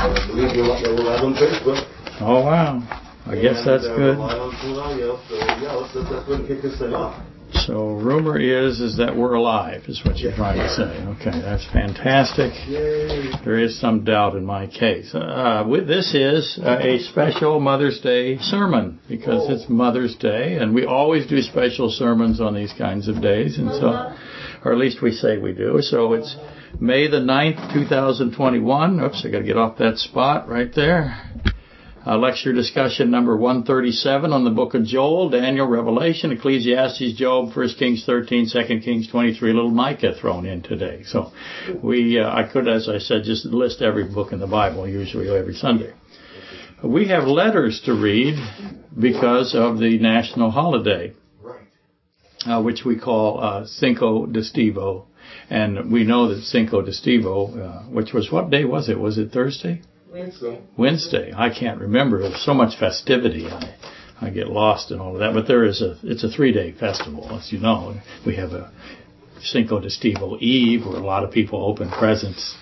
I believe li- they're live on Facebook. Oh wow. I guess And, that's uh, good. Live on Cool Audio. So yeah, let's, let's, let's go ahead and kick this thing off. So rumor is is that we're alive, is what you're trying to say. Okay, that's fantastic. Yay. There is some doubt in my case. Uh, with, this is uh, a special Mother's Day sermon because Oh. it's Mother's Day, and we always do special sermons on these kinds of days, and so, or at least we say we do. So it's May the 9th, 2021. Oops, I got to get off that spot right there. Uh, lecture discussion number 137 on the book of Joel, Daniel, Revelation, Ecclesiastes, Job, 1 Kings 13, 2 Kings 23, little Micah thrown in today. So we, uh, I could, as I said, just list every book in the Bible, usually every Sunday. We have letters to read because of the national holiday, Right. uh, which we call uh, Cinco de Stevo. And we know that Cinco de Stevo, uh, which was, what day was it? Was it Thursday? So, Wednesday. I can't remember. There's so much festivity. I, I get lost in all of that. But there is a, it's a three day festival, as you know. We have a Cinco de Stevo Eve where a lot of people open presents.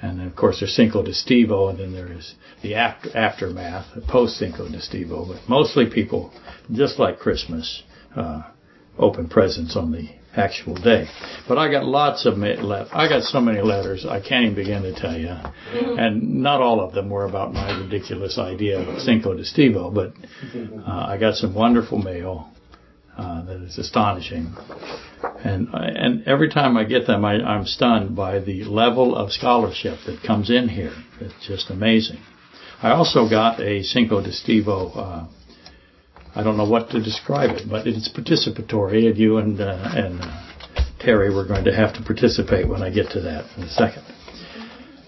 And then, of course, there's Cinco de Stevo, and then there is the after, aftermath, post Cinco de Stevo. But mostly people, just like Christmas, uh, open presents on the actual day. But I got lots of let- I got so many letters I can't even begin to tell you, and not all of them were about my ridiculous idea of Cinco de Stevo. But uh, I got some wonderful mail uh, that is astonishing, and and every time I get them, I, I'm stunned by the level of scholarship that comes in here. It's just amazing. I also got a Cinco de Stevo. Uh, I don't know what to describe it, but it's participatory, and you and uh, and uh, Terry were going to have to participate when I get to that in a second.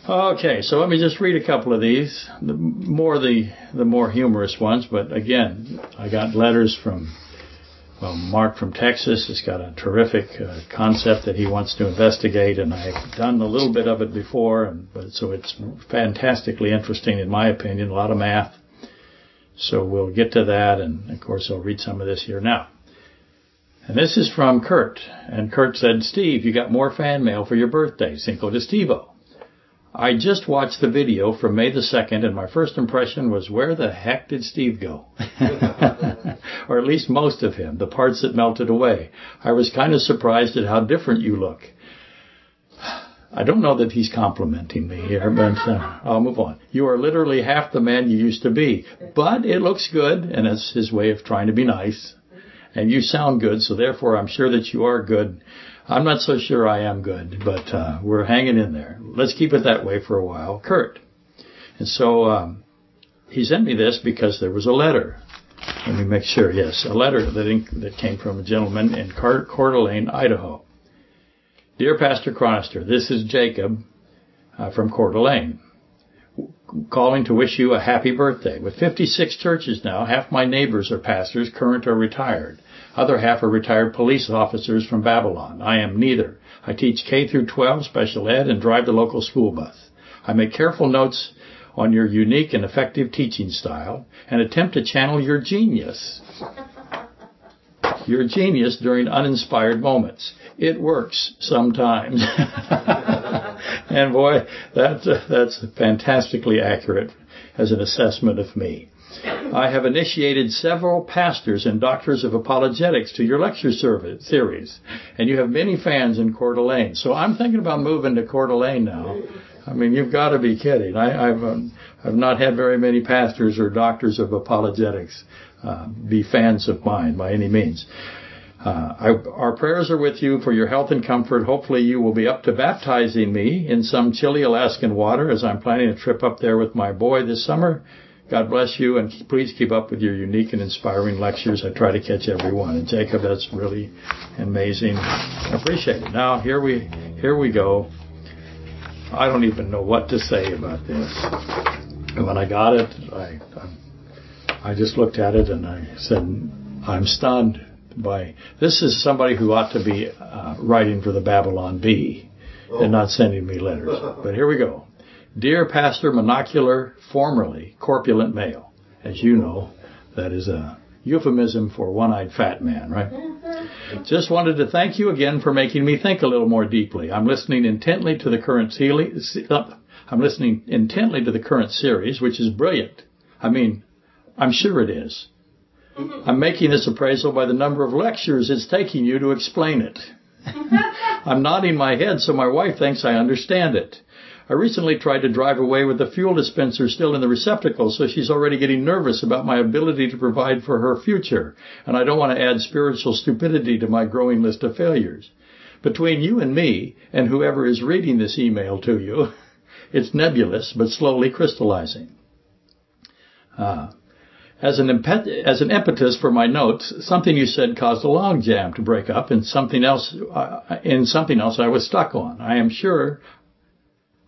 Okay, so let me just read a couple of these. The more the the more humorous ones, but again, I got letters from well, Mark from Texas has got a terrific uh, concept that he wants to investigate, and I've done a little bit of it before, and but so it's fantastically interesting in my opinion. A lot of math. So we'll get to that, and of course I'll read some of this here now. And this is from Kurt, and Kurt said, "Steve, you got more fan mail for your birthday, Cinco de Stevo." I just watched the video from May the 2nd, and my first impression was, where the heck did Steve go? or at least most of him, the parts that melted away. I was kind of surprised at how different you look. I don't know that he's complimenting me here, but uh, I'll move on. You are literally half the man you used to be, but it looks good, and it's his way of trying to be nice. And you sound good, so therefore I'm sure that you are good. I'm not so sure I am good, but uh, we're hanging in there. Let's keep it that way for a while. Kurt. And so um, he sent me this because there was a letter. Let me make sure. Yes, a letter that that came from a gentleman in Coeur d'Alene, Idaho. Dear Pastor Chronister, this is Jacob uh, from Coeur d'Alene calling to wish you a happy birthday. With 56 churches now, half my neighbors are pastors, current or retired. Other half are retired police officers from Babylon. I am neither. I teach K through 12 special ed and drive the local school bus. I make careful notes on your unique and effective teaching style and attempt to channel your genius. Your genius during uninspired moments. It works sometimes. and boy, that's, that's fantastically accurate as an assessment of me. I have initiated several pastors and doctors of apologetics to your lecture service series, and you have many fans in Coeur d'Alene. So I'm thinking about moving to Coeur d'Alene now. I mean, you've got to be kidding. I, I've um, I've not had very many pastors or doctors of apologetics uh, be fans of mine by any means. Uh, I, our prayers are with you for your health and comfort. Hopefully, you will be up to baptizing me in some chilly Alaskan water, as I'm planning a trip up there with my boy this summer. God bless you, and please keep up with your unique and inspiring lectures. I try to catch every one. And Jacob, that's really amazing. I appreciate it. Now here we here we go. I don't even know what to say about this. And when I got it, I I, I just looked at it and I said, I'm stunned by this. Is somebody who ought to be uh, writing for the Babylon Bee and not sending me letters. But here we go. Dear Pastor Monocular, formerly corpulent male. As you know, that is a euphemism for one-eyed fat man, right? Just wanted to thank you again for making me think a little more deeply. I'm listening intently to the current healing, uh, I'm listening intently to the current series, which is brilliant. I mean, I'm sure it is. I'm making this appraisal by the number of lectures it's taking you to explain it. I'm nodding my head so my wife thinks I understand it. I recently tried to drive away with the fuel dispenser still in the receptacle, so she's already getting nervous about my ability to provide for her future, and I don't want to add spiritual stupidity to my growing list of failures. Between you and me, and whoever is reading this email to you, it's nebulous but slowly crystallizing. Uh, as an, impet- as an impetus for my notes, something you said caused a logjam to break up, and something else, uh, in something else I was stuck on. I am sure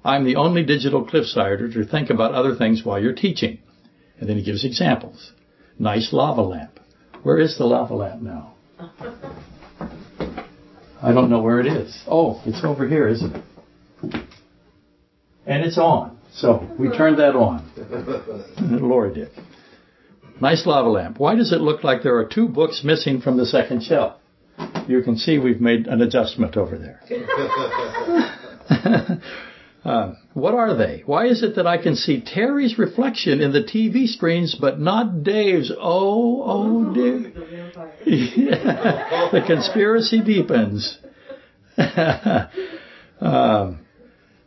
I'm the only digital cliffsider to think about other things while you're teaching. And then he gives examples. Nice lava lamp. Where is the lava lamp now? I don't know where it is. Oh, it's over here, isn't it? And it's on. So we turned that on. Lori did. Nice lava lamp. Why does it look like there are two books missing from the second shelf? You can see we've made an adjustment over there. uh, what are they? Why is it that I can see Terry's reflection in the TV screens, but not Dave's? Oh, oh, dear. the conspiracy deepens. um,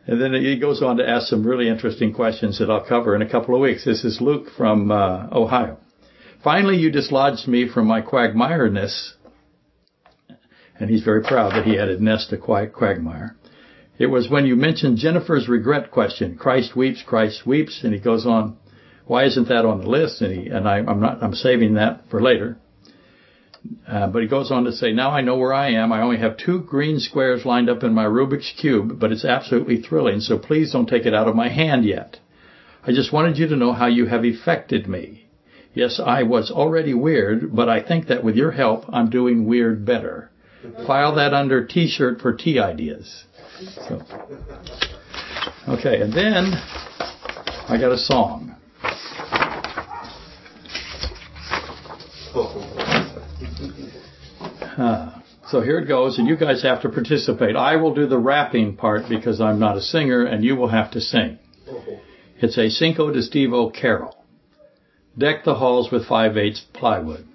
and then he goes on to ask some really interesting questions that I'll cover in a couple of weeks. This is Luke from uh, Ohio. Finally, you dislodged me from my quagmireness. And he's very proud that he added nest to quag- quagmire. It was when you mentioned Jennifer's regret question. Christ weeps, Christ weeps, and he goes on. Why isn't that on the list? And, he, and I, am not. I'm saving that for later. Uh, but he goes on to say, now I know where I am. I only have two green squares lined up in my Rubik's Cube, but it's absolutely thrilling, so please don't take it out of my hand yet. I just wanted you to know how you have affected me. Yes, I was already weird, but I think that with your help, I'm doing weird better. File that under t-shirt for tea ideas. So, okay, and then I got a song. Uh, so here it goes, and you guys have to participate. I will do the rapping part because I'm not a singer, and you will have to sing. It's a Cinco de Stevo carol. Deck the halls with 5 eighths plywood.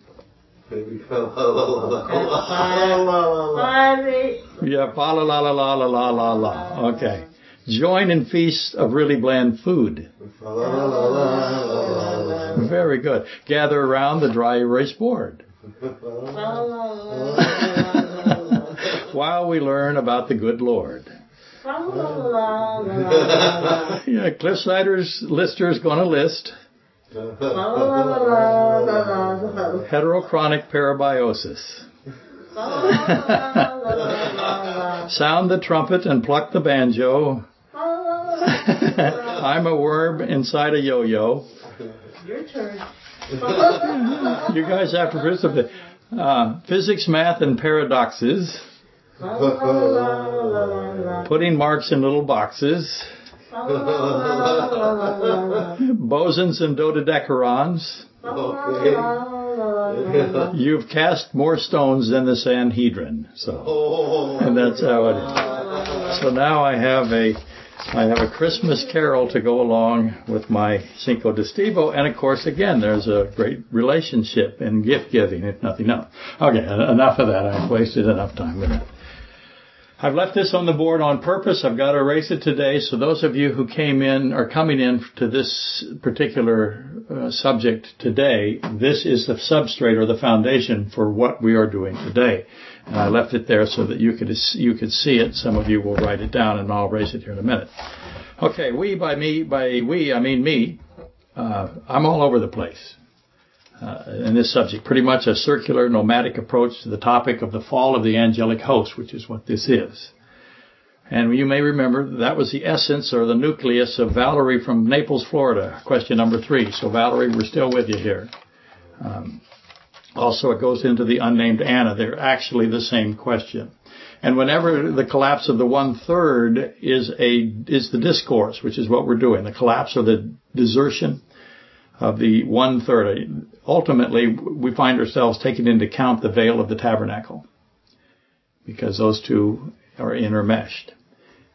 Yeah, pa la la la la la la la la. Okay. Join in feast of really bland food. Very good. Gather around the dry erase board. While we learn about the good Lord. yeah, Cliffsider's lister is going to list. Heterochronic parabiosis. Sound the trumpet and pluck the banjo. I'm a worm inside a yo-yo. Your turn. you guys have to participate. Uh, physics, math, and paradoxes. Putting marks in little boxes. Bosons and dodecahedrons. You've cast more stones than the Sanhedrin. So, and that's how it is. So now I have a I have a Christmas carol to go along with my Cinco de Stevo, and of course, again, there's a great relationship in gift giving, if nothing else. Okay, enough of that. I've wasted enough time with it. I've left this on the board on purpose. I've got to erase it today. So those of you who came in are coming in to this particular uh, subject today. This is the substrate or the foundation for what we are doing today. And I left it there so that you could you could see it. Some of you will write it down, and I'll erase it here in a minute. Okay, we by me by we I mean me. Uh, I'm all over the place uh, in this subject. Pretty much a circular nomadic approach to the topic of the fall of the angelic host, which is what this is. And you may remember that was the essence or the nucleus of Valerie from Naples, Florida, question number three. So Valerie, we're still with you here. Um, also, it goes into the unnamed Anna. They're actually the same question. And whenever the collapse of the one third is a is the discourse, which is what we're doing, the collapse or the desertion of the one third, ultimately we find ourselves taking into account the veil of the tabernacle because those two are intermeshed.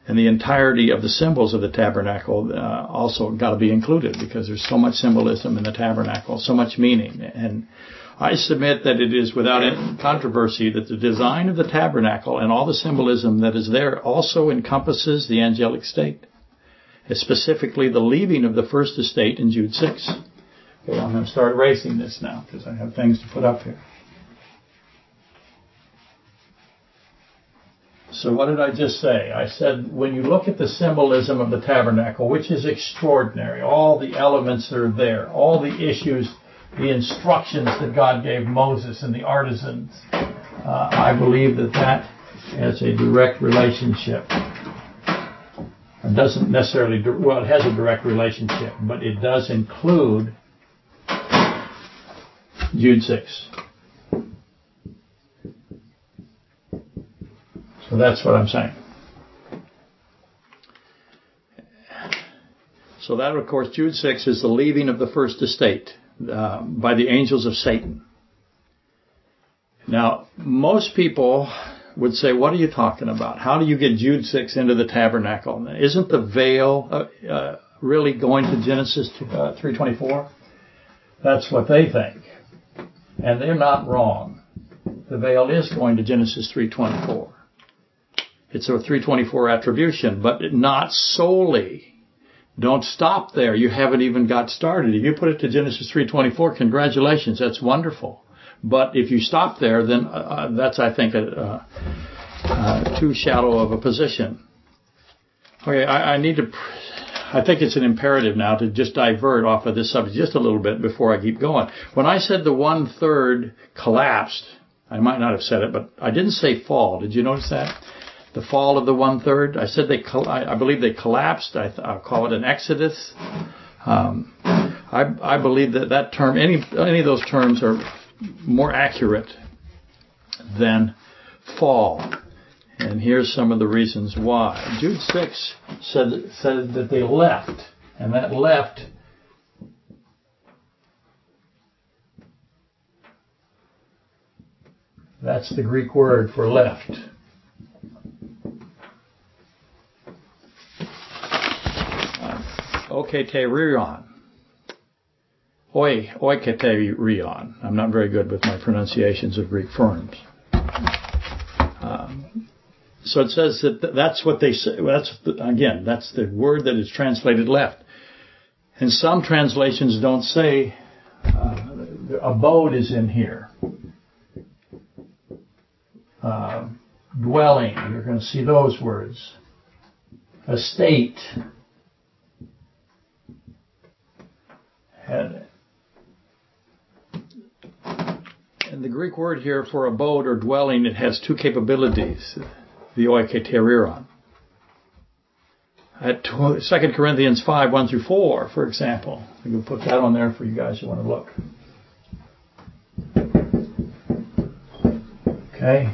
and the entirety of the symbols of the tabernacle uh, also got to be included because there's so much symbolism in the tabernacle, so much meaning. And I submit that it is without any controversy that the design of the tabernacle and all the symbolism that is there also encompasses the angelic state, specifically the leaving of the first estate in Jude 6. Okay, I'm going to start erasing this now because I have things to put up here. So what did I just say? I said when you look at the symbolism of the tabernacle, which is extraordinary, all the elements that are there, all the issues, the instructions that God gave Moses and the artisans, uh, I believe that that has a direct relationship. It doesn't necessarily, well, it has a direct relationship, but it does include Jude 6. So that's what I'm saying. So that, of course, Jude 6 is the leaving of the first estate uh, by the angels of Satan. Now, most people would say, what are you talking about? How do you get Jude 6 into the tabernacle? Isn't the veil uh, uh, really going to Genesis 3.24? Uh, that's what they think. And they're not wrong. The veil is going to Genesis 3.24. It's a 324 attribution, but not solely. Don't stop there. You haven't even got started. If you put it to Genesis 3:24, congratulations, that's wonderful. But if you stop there, then uh, uh that's I think a, uh, too shallow of a position. Okay, I, I need to. I think it's an imperative now to just divert off of this subject just a little bit before I keep going. When I said the one third collapsed, I might not have said it, but I didn't say fall. Did you notice that? The fall of the one third. I said they, I believe they collapsed. I, will call it an exodus. Um, I, I believe that that term, any any of those terms, are more accurate than fall. And here's some of the reasons why. Jude six said said that they left, and that left. That's the Greek word for left. Oiketerion. Oi, oiketerion. I'm not very good with my pronunciations of Greek forms. Um, so it says that that's what they say. That's the, again, that's the word that is translated left. And some translations don't say uh, abode is in here. Uh, dwelling, you're going to see those words. Estate, And, and the Greek word here for abode or dwelling, it has two capabilities. The oiketerion. At 2 Corinthians 5, 1 through 4, for example. We can put that on there for you guys who want to look. Okay.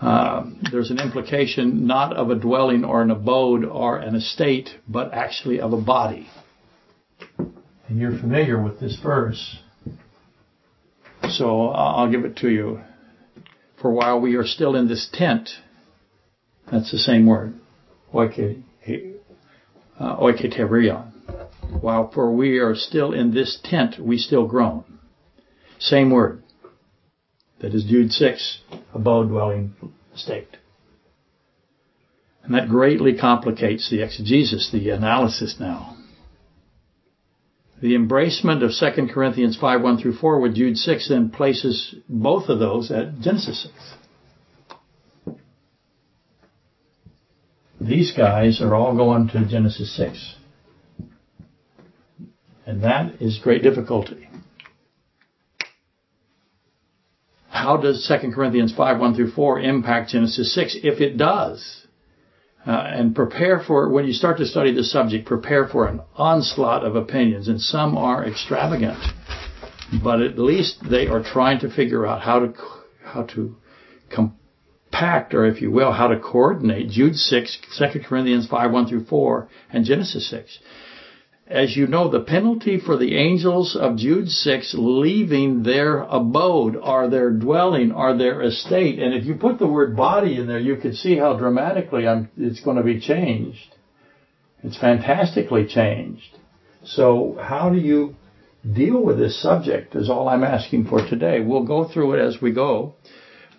Uh, there's an implication not of a dwelling or an abode or an estate, but actually of a body. And you're familiar with this verse. So I'll give it to you. For while we are still in this tent, that's the same word, oiketerion. Uh, while for we are still in this tent, we still groan. Same word. That is Jude 6, abode dwelling state. And that greatly complicates the exegesis, the analysis now. The embracement of 2 Corinthians 5, 1 through 4 with Jude 6 then places both of those at Genesis 6. These guys are all going to Genesis 6. And that is great difficulty. How does 2 Corinthians 5, 1 through 4 impact Genesis 6? If it does, uh, and prepare for, when you start to study the subject, prepare for an onslaught of opinions, and some are extravagant. But at least they are trying to figure out how to, how to compact, or if you will, how to coordinate Jude 6, 2 Corinthians 5, 1 through 4, and Genesis 6. As you know, the penalty for the angels of Jude 6 leaving their abode or their dwelling or their estate. And if you put the word body in there, you can see how dramatically I'm, it's going to be changed. It's fantastically changed. So how do you deal with this subject is all I'm asking for today. We'll go through it as we go.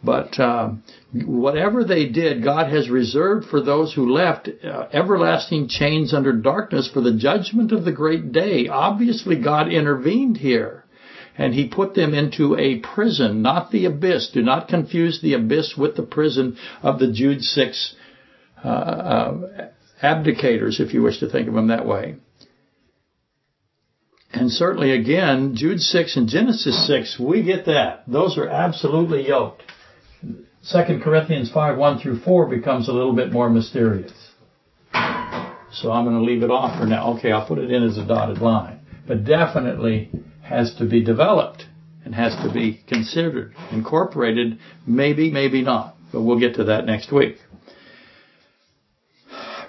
But um, whatever they did, God has reserved for those who left uh, everlasting chains under darkness for the judgment of the great day. Obviously, God intervened here. And he put them into a prison, not the abyss. Do not confuse the abyss with the prison of the Jude 6 uh, uh, abdicators, if you wish to think of them that way. And certainly again, Jude 6 and Genesis 6, we get that. Those are absolutely yoked. 2 Corinthians 5, 1 through 4 becomes a little bit more mysterious. So I'm going to leave it off for now. Okay, I'll put it in as a dotted line. But definitely has to be developed and has to be considered, incorporated, maybe, maybe not. But we'll get to that next week.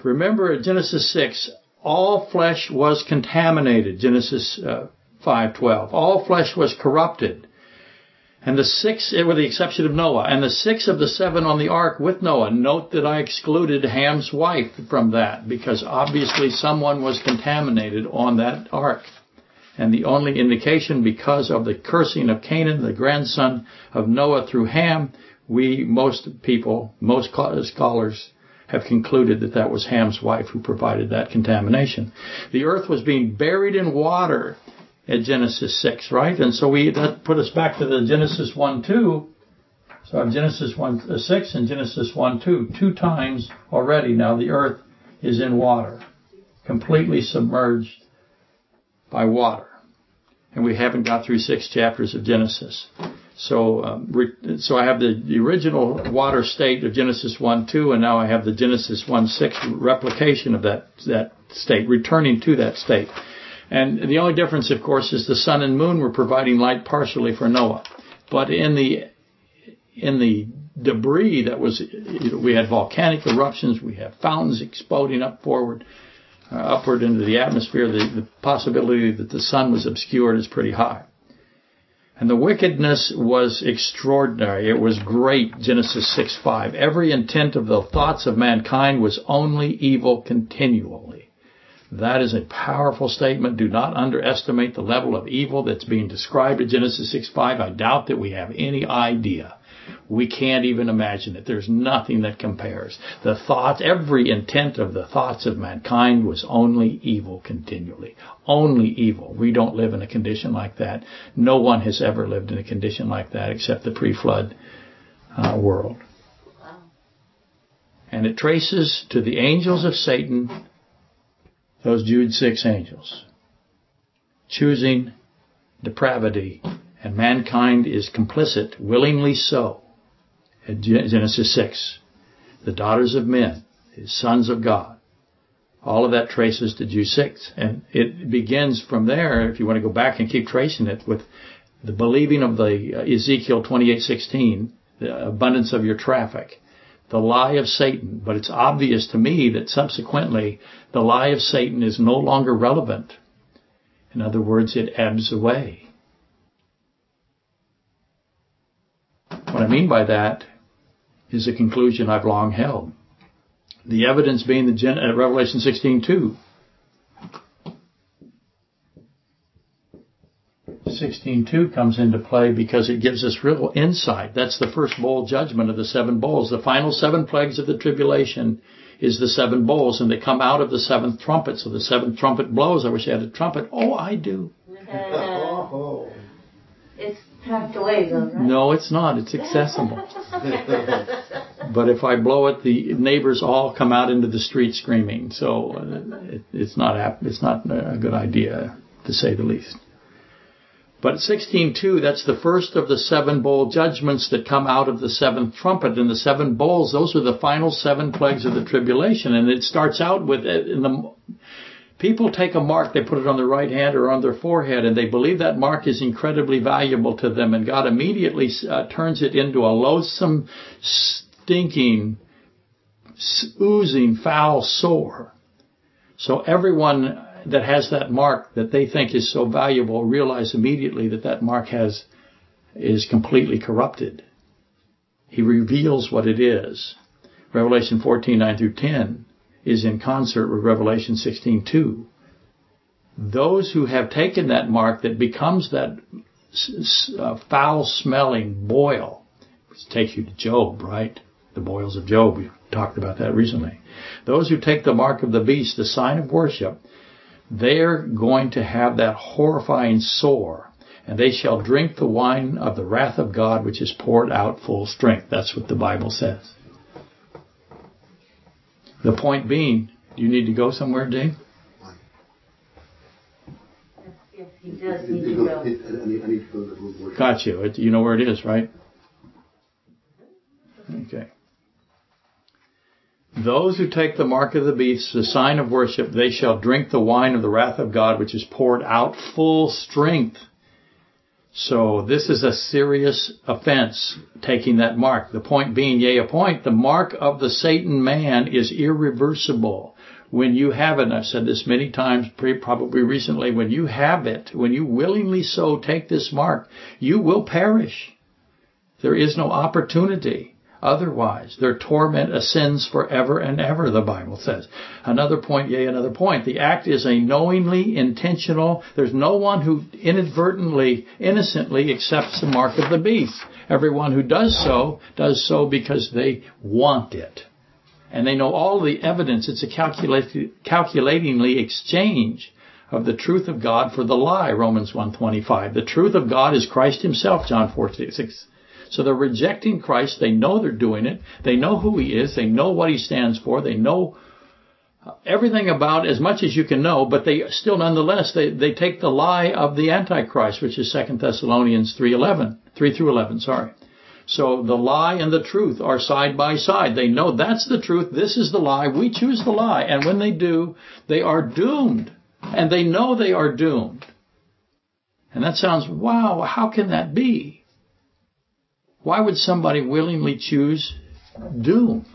Remember at Genesis 6, all flesh was contaminated. Genesis uh, 5:12. All flesh was corrupted. And the six, eh, with the exception of Noah, and the six of the seven on the ark with Noah. Note that I excluded Ham's wife from that because obviously someone was contaminated on that ark. And the only indication because of the cursing of Canaan, the grandson of Noah through Ham, we, most people, most uh, scholars have concluded that that was Ham's wife who provided that contamination. The earth was being buried in water at Genesis 6, right? And so we that put us back to the Genesis 1 2. So I'm Genesis 1 uh, 6 and Genesis 1 2. Two times already now the earth is in water, completely submerged by water. And we haven't got through six chapters of Genesis. So, um, re- so I have the, the original water state of Genesis 1 2, and now I have the Genesis 1 6 replication of that, that state, returning to that state. And the only difference, of course, is the sun and moon were providing light partially for Noah. But in the, in the debris that was, we had volcanic eruptions, we have fountains exploding up forward, uh, upward into the atmosphere. The, the possibility that the sun was obscured is pretty high. And the wickedness was extraordinary. It was great, Genesis 6 5. Every intent of the thoughts of mankind was only evil continually. That is a powerful statement. Do not underestimate the level of evil that's being described in Genesis 6 5. I doubt that we have any idea. We can't even imagine it. There's nothing that compares. The thoughts, every intent of the thoughts of mankind was only evil continually. Only evil. We don't live in a condition like that. No one has ever lived in a condition like that except the pre-flood uh, world. And it traces to the angels of Satan those Jude 6 angels. Choosing depravity, and mankind is complicit, willingly so. In Genesis 6. The daughters of men, the sons of God. All of that traces to Jude 6. And it begins from there, if you want to go back and keep tracing it, with the believing of the uh, Ezekiel 28:16, the abundance of your traffic the lie of Satan, but it's obvious to me that subsequently the lie of Satan is no longer relevant. In other words, it ebbs away. What I mean by that is a conclusion I've long held. The evidence being the Gen- uh, Revelation 16:2. 16.2 comes into play because it gives us real insight. That's the first bowl judgment of the seven bowls. The final seven plagues of the tribulation is the seven bowls, and they come out of the seventh trumpet. So the seventh trumpet blows. I wish I had a trumpet. Oh, I do. it's tucked away, though, right? No, it's not. It's accessible. but if I blow it, the neighbors all come out into the street screaming. So uh, it, it's not it's not a good idea, to say the least. But 16.2, that's the first of the seven bowl judgments that come out of the seventh trumpet. And the seven bowls, those are the final seven plagues of the tribulation. And it starts out with, uh, in the, people take a mark, they put it on their right hand or on their forehead, and they believe that mark is incredibly valuable to them. And God immediately uh, turns it into a loathsome, stinking, oozing, foul sore. So everyone that has that mark that they think is so valuable realize immediately that that mark has is completely corrupted. He reveals what it is. Revelation 14:9 through 10 is in concert with Revelation 16:2. Those who have taken that mark that becomes that uh, foul-smelling boil, which takes you to Job, right? The boils of Job. We talked about that recently. Those who take the mark of the beast, the sign of worship, they're going to have that horrifying sore, and they shall drink the wine of the wrath of God, which is poured out full strength. That's what the Bible says. The point being, do you need to go somewhere, Dave? Yes, he does need to go. Got you. You know where it is, right? Okay. Those who take the mark of the beast, the sign of worship, they shall drink the wine of the wrath of God, which is poured out full strength. So this is a serious offense, taking that mark. The point being, yea, a point, the mark of the Satan man is irreversible. When you have it, and I've said this many times, probably recently, when you have it, when you willingly so take this mark, you will perish. There is no opportunity. Otherwise, their torment ascends forever and ever, the Bible says. Another point, yea, another point. The act is a knowingly intentional. There's no one who inadvertently, innocently accepts the mark of the beast. Everyone who does so, does so because they want it. And they know all the evidence. It's a calculatingly exchange of the truth of God for the lie, Romans 1.25. The truth of God is Christ himself, John 4.6. So they're rejecting Christ. They know they're doing it. They know who He is. They know what He stands for. They know everything about as much as you can know, but they still nonetheless, they, they take the lie of the Antichrist, which is 2 Thessalonians 3.11, 3 through 11, sorry. So the lie and the truth are side by side. They know that's the truth. This is the lie. We choose the lie. And when they do, they are doomed. And they know they are doomed. And that sounds, wow, how can that be? Why would somebody willingly choose doom,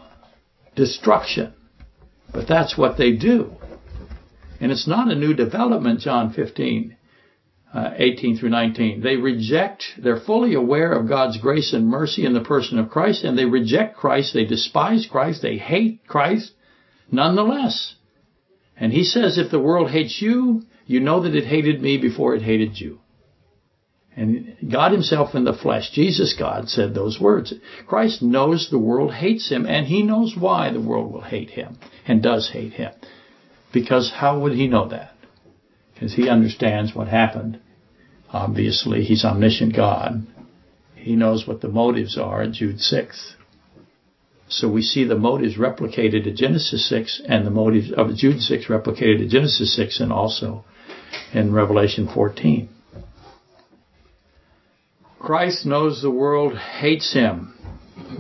destruction? But that's what they do. And it's not a new development, John 15, uh, 18 through 19. They reject, they're fully aware of God's grace and mercy in the person of Christ, and they reject Christ, they despise Christ, they hate Christ, nonetheless. And he says, if the world hates you, you know that it hated me before it hated you. And God himself in the flesh, Jesus God, said those words. Christ knows the world hates him, and he knows why the world will hate him and does hate him. Because how would he know that? Because he understands what happened. Obviously, he's omniscient God. He knows what the motives are in Jude 6. So we see the motives replicated in Genesis 6 and the motives of Jude 6 replicated in Genesis 6 and also in Revelation 14. Christ knows the world hates him,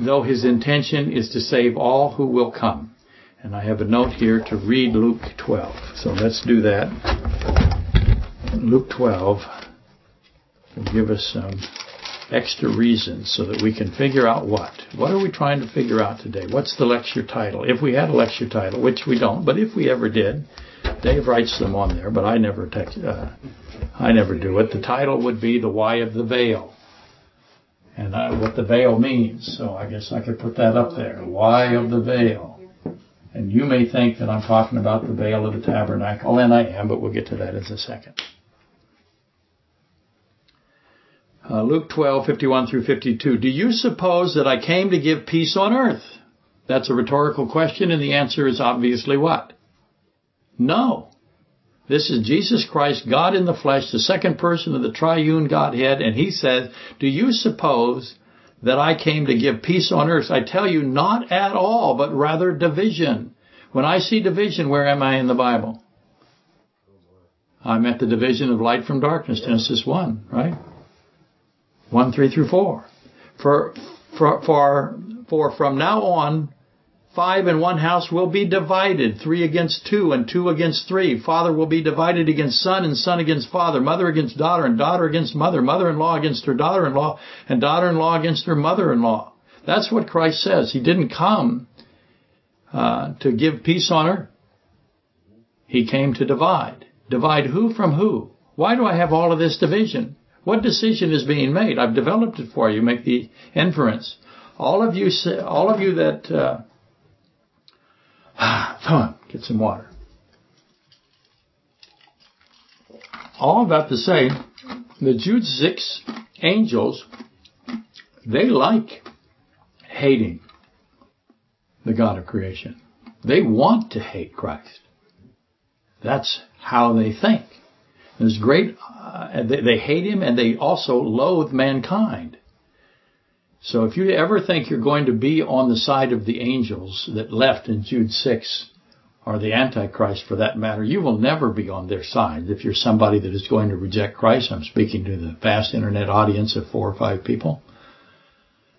though his intention is to save all who will come. And I have a note here to read Luke 12. So let's do that. Luke 12 will give us some extra reasons so that we can figure out what. What are we trying to figure out today? What's the lecture title? If we had a lecture title, which we don't, but if we ever did, Dave writes them on there, but I never text, uh, I never do it. The title would be The Why of the Veil and what the veil means. So I guess I could put that up there. Why of the veil? And you may think that I'm talking about the veil of the tabernacle, and I am, but we'll get to that in a second. Uh, Luke 12, 51 through 52. Do you suppose that I came to give peace on earth? That's a rhetorical question, and the answer is obviously what? No. This is Jesus Christ, God in the flesh, the second person of the triune Godhead, and he says, Do you suppose that I came to give peace on earth? I tell you, not at all, but rather division. When I see division, where am I in the Bible? I'm at the division of light from darkness, Genesis 1, right? 1, 3 through 4. For, for, for, for from now on, Five in one house will be divided, three against two and two against three. Father will be divided against son and son against father, mother against daughter and daughter against mother, mother-in-law against her daughter-in-law and daughter-in-law against her mother-in-law. That's what Christ says. He didn't come uh, to give peace on earth. He came to divide. Divide who from who? Why do I have all of this division? What decision is being made? I've developed it for you. Make the inference. All of you, all of you that, uh, come on, get some water. All about to say, the Jude six angels, they like hating the God of creation. They want to hate Christ. That's how they think. There's great, uh, they, they hate him and they also loathe mankind. So if you ever think you're going to be on the side of the angels that left in Jude 6, or the Antichrist for that matter, you will never be on their side. If you're somebody that is going to reject Christ, I'm speaking to the vast internet audience of four or five people.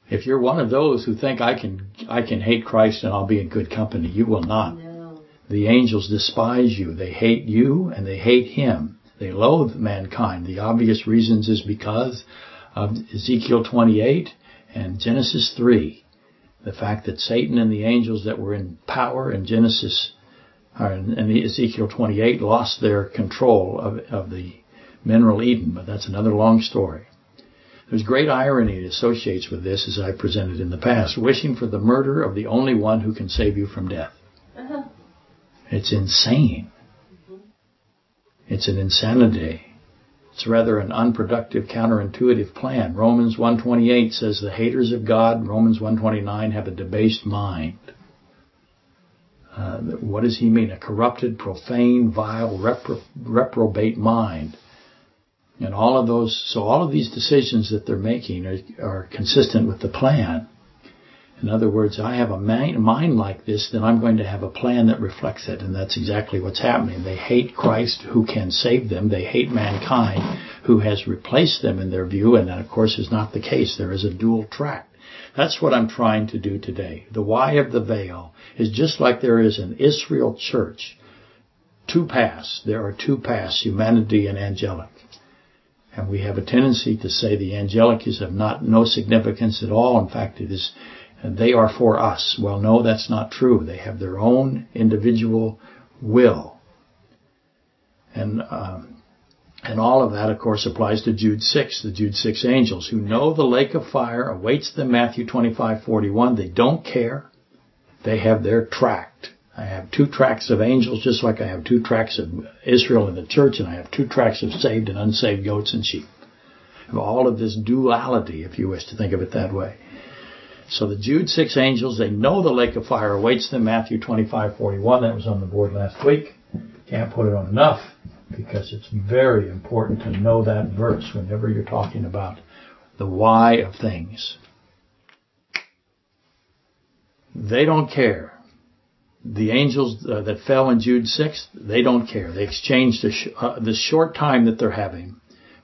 If you're one of those who think I can I can hate Christ and I'll be in good company, you will not. No. The angels despise you. They hate you and they hate him. They loathe mankind. The obvious reasons is because of Ezekiel 28 and Genesis 3. The fact that Satan and the angels that were in power in Genesis and Ezekiel 28 lost their control of, of the mineral Eden, but that's another long story. There's great irony that associates with this, as I presented in the past, wishing for the murder of the only one who can save you from death. Uh-huh. It's insane. It's an insanity. It's rather an unproductive, counterintuitive plan. Romans 128 says the haters of God, Romans 129, have a debased mind. Uh, what does he mean? A corrupted, profane, vile, repro- reprobate mind. And all of those, so all of these decisions that they're making are, are consistent with the plan. In other words, I have a mind like this, then I'm going to have a plan that reflects it. And that's exactly what's happening. They hate Christ who can save them. They hate mankind who has replaced them in their view. And that, of course, is not the case. There is a dual track. That's what I'm trying to do today. The why of the veil is just like there is an Israel church. Two paths. There are two paths, humanity and angelic. And we have a tendency to say the angelic is of not no significance at all. In fact, it is they are for us. Well, no, that's not true. They have their own individual will. And um, and all of that, of course, applies to Jude 6, the Jude 6 angels, who know the lake of fire awaits them, Matthew 25, 41. They don't care. They have their tract. I have two tracks of angels, just like I have two tracks of Israel in the church, and I have two tracks of saved and unsaved goats and sheep. All of this duality, if you wish to think of it that way. So the Jude 6 angels, they know the lake of fire awaits them, Matthew 25, 41. That was on the board last week. Can't put it on enough because it's very important to know that verse whenever you're talking about the why of things. They don't care. The angels uh, that fell in Jude 6, they don't care. They exchanged the, sh- uh, the short time that they're having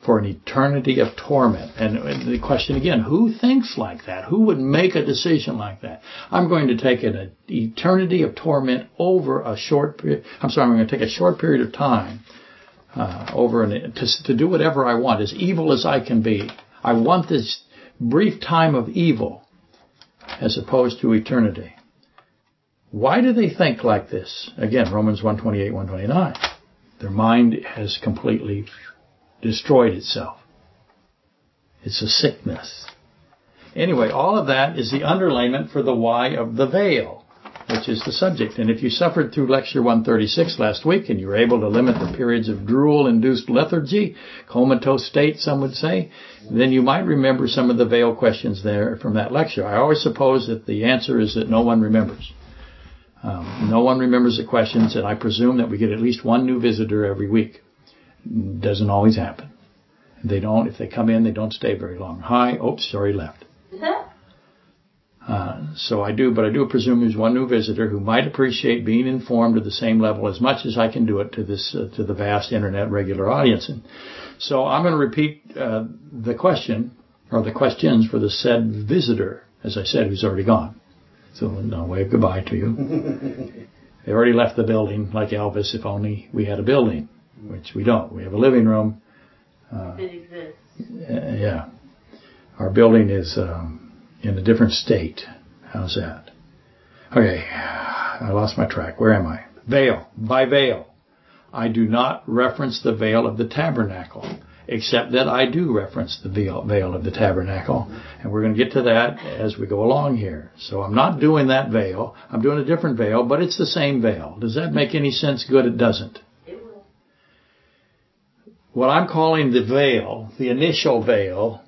for an eternity of torment. And the question again, who thinks like that? Who would make a decision like that? I'm going to take an eternity of torment over a short period. I'm sorry, I'm going to take a short period of time uh, over an, to, to do whatever I want, as evil as I can be. I want this brief time of evil as opposed to eternity. Why do they think like this? Again, Romans 128, 129. Their mind has completely destroyed itself. It's a sickness. Anyway, all of that is the underlayment for the why of the veil, which is the subject. And if you suffered through lecture 136 last week and you were able to limit the periods of drool-induced lethargy, comatose state, some would say, then you might remember some of the veil questions there from that lecture. I always suppose that the answer is that no one remembers. Um, no one remembers the questions, and I presume that we get at least one new visitor every week. Doesn't always happen. They don't, if they come in, they don't stay very long. Hi, oops, sorry, left. Uh, so I do, but I do presume there's one new visitor who might appreciate being informed at the same level as much as I can do it to this uh, to the vast internet regular audience. And so I'm going to repeat uh, the question or the questions for the said visitor, as I said, who's already gone. So no wave goodbye to you. they already left the building, like Elvis. If only we had a building, which we don't. We have a living room. Uh, it exists. Yeah, our building is. Um, in a different state. How's that? Okay, I lost my track. Where am I? Veil. By veil. I do not reference the veil of the tabernacle, except that I do reference the veil, veil of the tabernacle. And we're going to get to that as we go along here. So I'm not doing that veil. I'm doing a different veil, but it's the same veil. Does that make any sense? Good, it doesn't. What I'm calling the veil, the initial veil,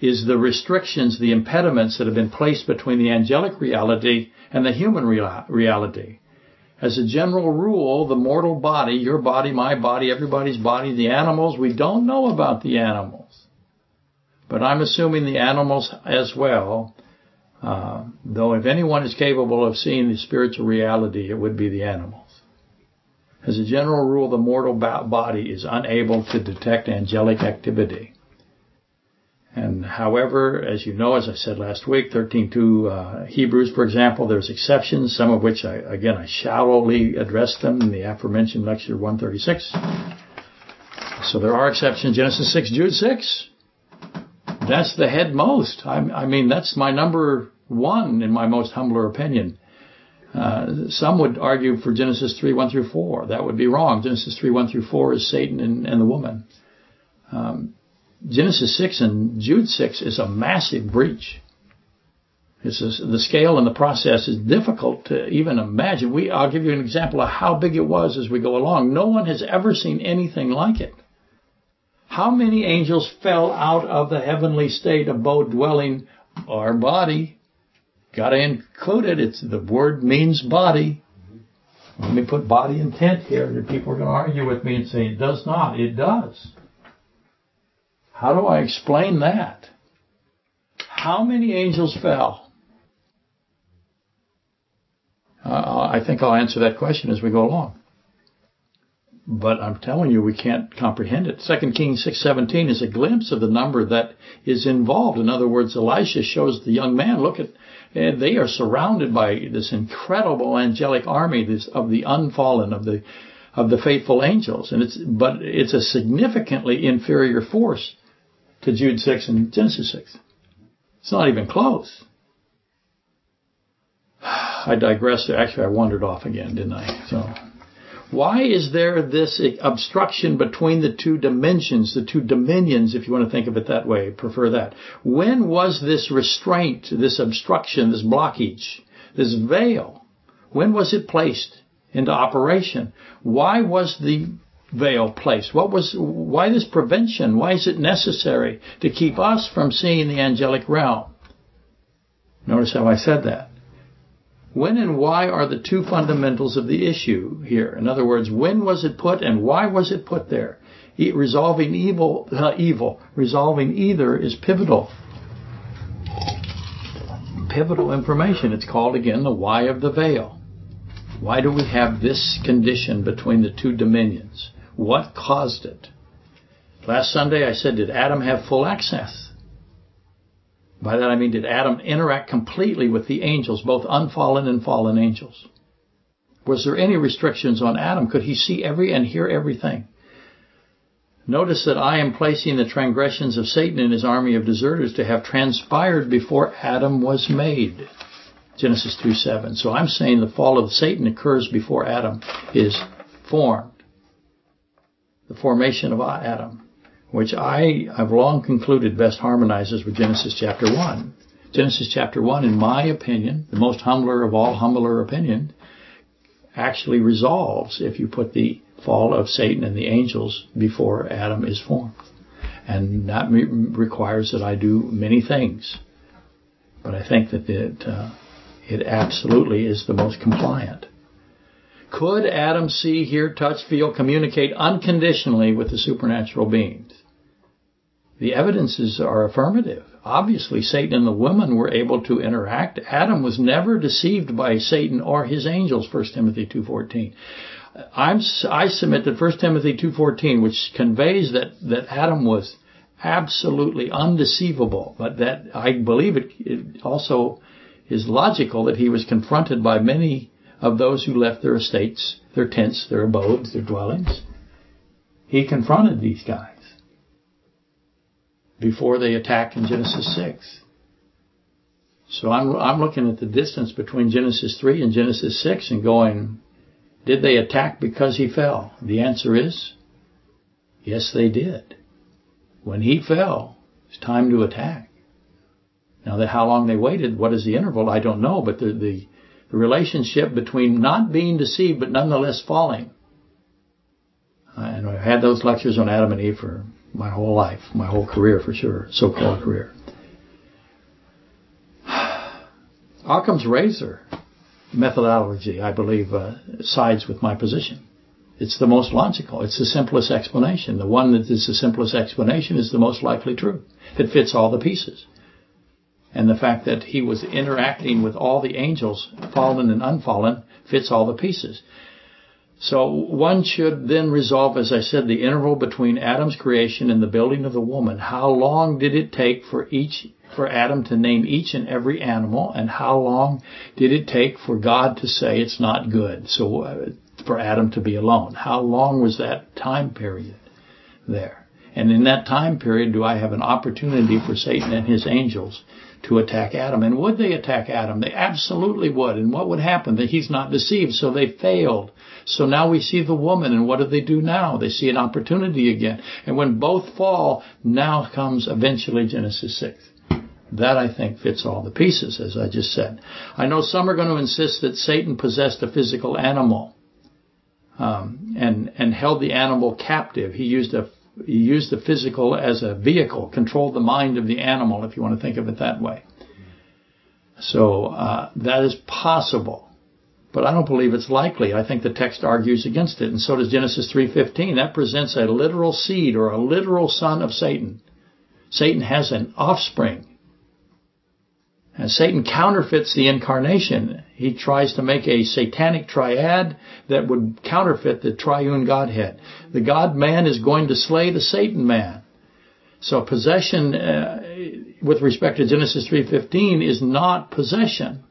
is the restrictions, the impediments that have been placed between the angelic reality and the human reality. As a general rule, the mortal body, your body, my body, everybody's body, the animals, we don't know about the animals. But I'm assuming the animals as well, uh, though if anyone is capable of seeing the spiritual reality, it would be the animals. As a general rule, the mortal body is unable to detect angelic activity. And however, as you know, as I said last week, 13.2 uh, Hebrews, for example, there's exceptions, some of which I, again, I shallowly addressed them in the aforementioned lecture 136. So there are exceptions. Genesis 6, Jude 6. That's the head most. I, I mean, that's my number one in my most humbler opinion. Uh, some would argue for Genesis 3, 1 through 4. That would be wrong. Genesis 3, 1 through 4 is Satan and, and the woman. Um, Genesis 6 and Jude 6 is a massive breach. It's a, the scale and the process is difficult to even imagine. We, I'll give you an example of how big it was as we go along. No one has ever seen anything like it. How many angels fell out of the heavenly state, abode, dwelling, our body? Got to include it. It's the word means body. Let me put body intent here. People are going to argue with me and say it does not. It does. How do I explain that? How many angels fell? Uh, I think I'll answer that question as we go along. But I'm telling you, we can't comprehend it. 2 Kings 6:17 is a glimpse of the number that is involved. In other words, Elisha shows the young man, look at, and they are surrounded by this incredible angelic army this, of the unfallen, of the of the faithful angels, and it's but it's a significantly inferior force to Jude 6 and Genesis 6. It's not even close. I digress. Actually, I wandered off again, didn't I? So, why is there this obstruction between the two dimensions, the two dominions, if you want to think of it that way? Prefer that. When was this restraint, this obstruction, this blockage, this veil? When was it placed into operation? Why was the veil placed? What was, why this prevention? Why is it necessary to keep us from seeing the angelic realm? Notice how I said that. When and why are the two fundamentals of the issue here? In other words, when was it put and why was it put there? Resolving evil, uh, evil, resolving either is pivotal. Pivotal information. It's called again the why of the veil. Why do we have this condition between the two dominions? What caused it? Last Sunday I said, did Adam have full access? By that I mean, did Adam interact completely with the angels, both unfallen and fallen angels? Was there any restrictions on Adam? Could he see every and hear everything? Notice that I am placing the transgressions of Satan and his army of deserters to have transpired before Adam was made. Genesis 3 7. So I'm saying the fall of Satan occurs before Adam is formed the formation of Adam, which I have long concluded best harmonizes with Genesis chapter 1. Genesis chapter 1, in my opinion, the most humbler of all humbler opinion, actually resolves if you put the fall of Satan and the angels before Adam is formed. And that requires that I do many things. But I think that it, uh, it absolutely is the most compliant. Could Adam see, hear, touch, feel, communicate unconditionally with the supernatural beings? The evidences are affirmative. Obviously, Satan and the woman were able to interact. Adam was never deceived by Satan or his angels, 1 Timothy 2.14. I'm, I submit that 1 Timothy 2.14, which conveys that, that Adam was absolutely undeceivable, but that I believe it, it also is logical that he was confronted by many of those who left their estates, their tents, their abodes, their dwellings. He confronted these guys before they attacked in Genesis 6. So I'm, I'm looking at the distance between Genesis 3 and Genesis 6 and going, Did they attack because he fell? The answer is yes, they did. When he fell, it's time to attack. Now, how long they waited, what is the interval? I don't know, but the, the, the relationship between not being deceived but nonetheless falling. And I've had those lectures on Adam and Eve for my whole life, my whole career for sure, so-called career. Occam's razor methodology, I believe, uh, sides with my position. It's the most logical. It's the simplest explanation. The one that is the simplest explanation is the most likely true. It fits all the pieces. And the fact that he was interacting with all the angels, fallen and unfallen, fits all the pieces. So one should then resolve, as I said, the interval between Adam's creation and the building of the woman. How long did it take for each for Adam to name each and every animal, and how long did it take for God to say it's not good? So uh, for Adam to be alone, how long was that time period there? And in that time period, do I have an opportunity for Satan and his angels to attack Adam? And would they attack Adam? They absolutely would. And what would happen? That he's not deceived, so they failed. So now we see the woman, and what do they do now? They see an opportunity again. And when both fall, now comes eventually Genesis 6. That I think fits all the pieces, as I just said. I know some are going to insist that Satan possessed a physical animal um, and and held the animal captive. He used a he used the physical as a vehicle, controlled the mind of the animal, if you want to think of it that way. So uh, that is possible, but I don't believe it's likely. I think the text argues against it, and so does Genesis 3:15. That presents a literal seed or a literal son of Satan. Satan has an offspring. And Satan counterfeits the incarnation. He tries to make a satanic triad that would counterfeit the triune Godhead. The God man is going to slay the Satan man. So possession, uh, with respect to Genesis 3.15, is not possession.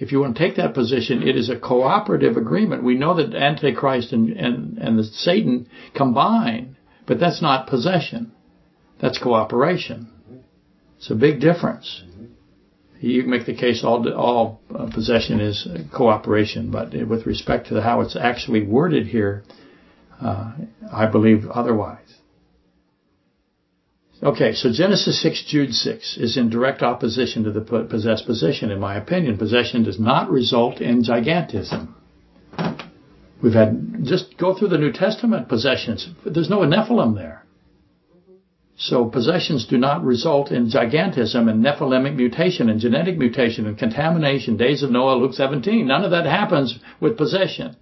If you want to take that position, it is a cooperative agreement. We know that Antichrist and, and, and the Satan combine, but that's not possession. That's cooperation. It's a big difference you can make the case all all uh, possession is cooperation, but with respect to how it's actually worded here, uh, I believe otherwise. Okay, so Genesis 6, Jude 6 is in direct opposition to the possessed position, in my opinion. Possession does not result in gigantism. We've had, just go through the New Testament possessions. There's no Nephilim there. So possessions do not result in gigantism and Nephilimic mutation and genetic mutation and contamination. Days of Noah, Luke 17. None of that happens with possession.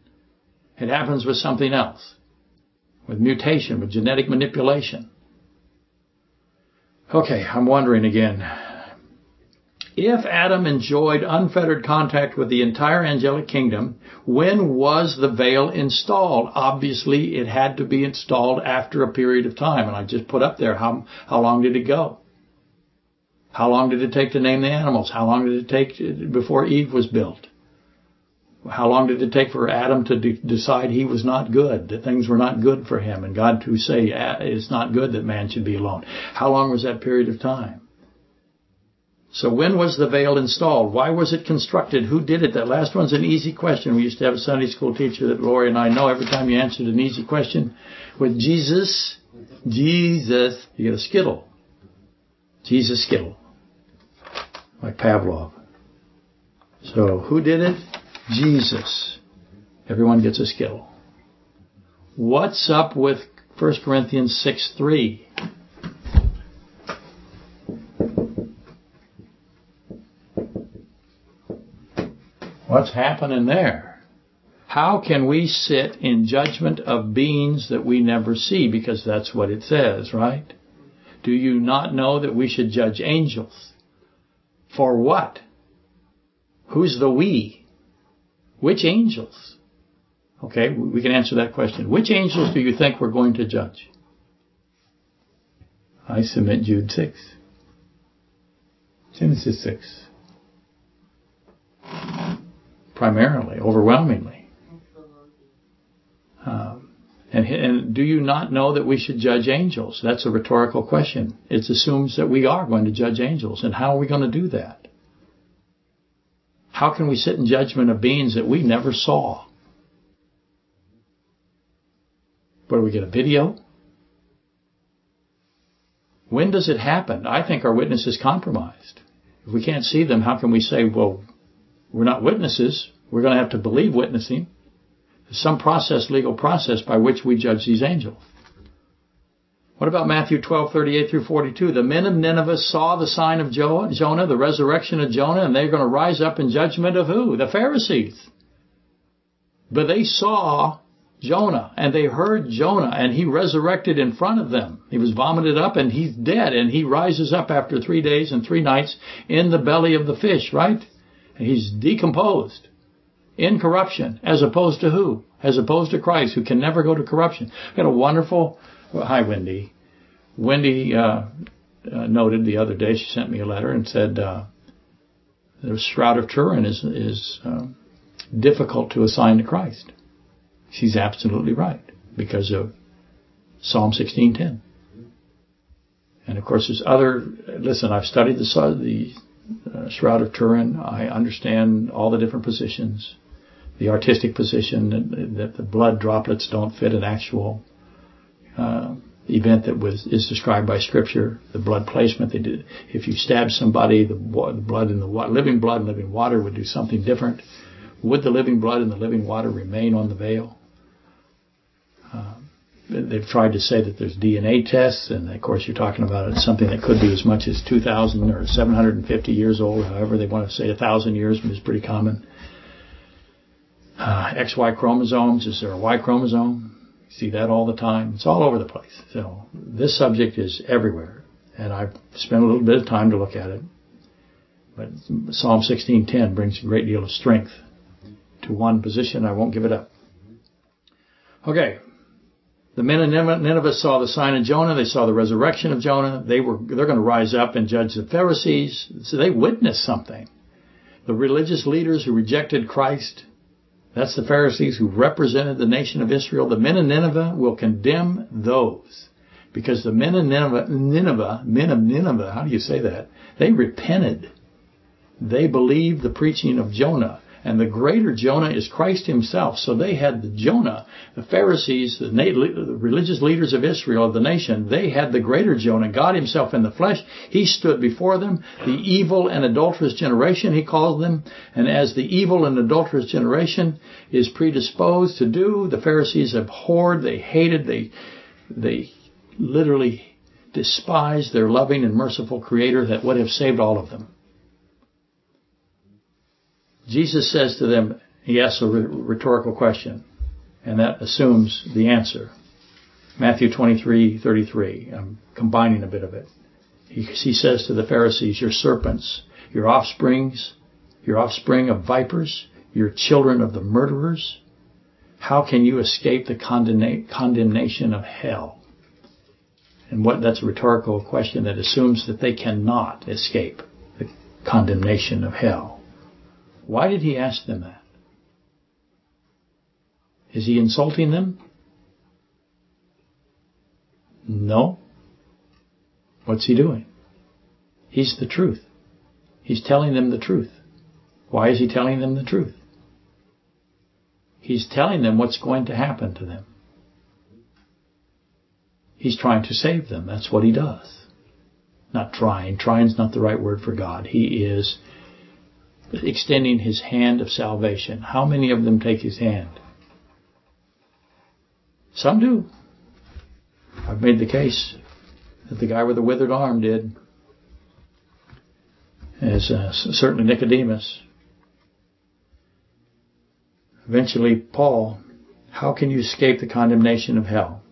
It happens with something else. With mutation, with genetic manipulation. Okay, I'm wondering again. If Adam enjoyed unfettered contact with the entire angelic kingdom, when was the veil installed? Obviously, it had to be installed after a period of time. And I just put up there how, how long did it go? How long did it take to name the animals? How long did it take before Eve was built? How long did it take for Adam to de- decide he was not good, that things were not good for him, and God to say it's not good that man should be alone? How long was that period of time? So when was the veil installed? Why was it constructed? Who did it? That last one's an easy question. We used to have a Sunday school teacher that Lori and I know every time you answered an easy question with Jesus, Jesus, you get a skittle. Jesus skittle. Like Pavlov. So who did it? Jesus. Everyone gets a skittle. What's up with 1 Corinthians 6 3? What's happening there? How can we sit in judgment of beings that we never see? Because that's what it says, right? Do you not know that we should judge angels? For what? Who's the we? Which angels? Okay, we can answer that question. Which angels do you think we're going to judge? I submit Jude 6. Genesis 6 primarily, overwhelmingly. Um, and, and do you not know that we should judge angels? That's a rhetorical question. It assumes that we are going to judge angels. And how are we going to do that? How can we sit in judgment of beings that we never saw? Where do we get a video? When does it happen? I think our witness is compromised. If we can't see them, how can we say, well, we're not witnesses. We're going to have to believe witnessing. There's some process, legal process, by which we judge these angels. What about Matthew 12, 38 through 42? The men of Nineveh saw the sign of Jonah, the resurrection of Jonah, and they're going to rise up in judgment of who? The Pharisees. But they saw Jonah and they heard Jonah and he resurrected in front of them. He was vomited up and he's dead and he rises up after three days and three nights in the belly of the fish, right? And he's decomposed in corruption as opposed to who? As opposed to Christ who can never go to corruption. Had a wonderful well, hi, Wendy. Wendy uh, uh, noted the other day, she sent me a letter and said uh, the Shroud of Turin is, is um, difficult to assign to Christ. She's absolutely right because of Psalm 16:10. And of course, there's other. Listen, I've studied the the uh, Shroud of Turin. I understand all the different positions. The artistic position that, that the blood droplets don't fit an actual uh, event that was is described by Scripture. The blood placement they did. If you stab somebody, the, the blood in the living blood and living water would do something different. Would the living blood and the living water remain on the veil? Uh, they've tried to say that there's DNA tests, and of course you're talking about something that could be as much as 2,000 or 750 years old. However, they want to say 1,000 years which is pretty common. Uh, XY chromosomes. Is there a Y chromosome? See that all the time. It's all over the place. So this subject is everywhere, and I've spent a little bit of time to look at it. But Psalm 16:10 brings a great deal of strength to one position. I won't give it up. Okay. The men of Nineveh saw the sign of Jonah. They saw the resurrection of Jonah. They were, they're going to rise up and judge the Pharisees. So they witnessed something. The religious leaders who rejected Christ that's the Pharisees who represented the nation of Israel. The men of Nineveh will condemn those. Because the men of Nineveh, Nineveh, men of Nineveh, how do you say that? They repented. They believed the preaching of Jonah. And the greater Jonah is Christ himself. So they had the Jonah, the Pharisees, the, the religious leaders of Israel, of the nation, they had the greater Jonah, God himself in the flesh. He stood before them, the evil and adulterous generation, he called them. And as the evil and adulterous generation is predisposed to do, the Pharisees abhorred, they hated, they, they literally despised their loving and merciful Creator that would have saved all of them. Jesus says to them, he asks a rhetorical question, and that assumes the answer. Matthew 23:33. I'm combining a bit of it. He, he says to the Pharisees, "Your serpents, your offsprings, your offspring of vipers, your children of the murderers, how can you escape the condemna- condemnation of hell?" And what that's a rhetorical question that assumes that they cannot escape the condemnation of hell. Why did he ask them that? Is he insulting them? No. What's he doing? He's the truth. He's telling them the truth. Why is he telling them the truth? He's telling them what's going to happen to them. He's trying to save them. That's what he does. Not trying. Trying's not the right word for God. He is extending his hand of salvation. How many of them take his hand? Some do. I've made the case that the guy with the withered arm did, as uh, certainly Nicodemus. Eventually, Paul, how can you escape the condemnation of hell?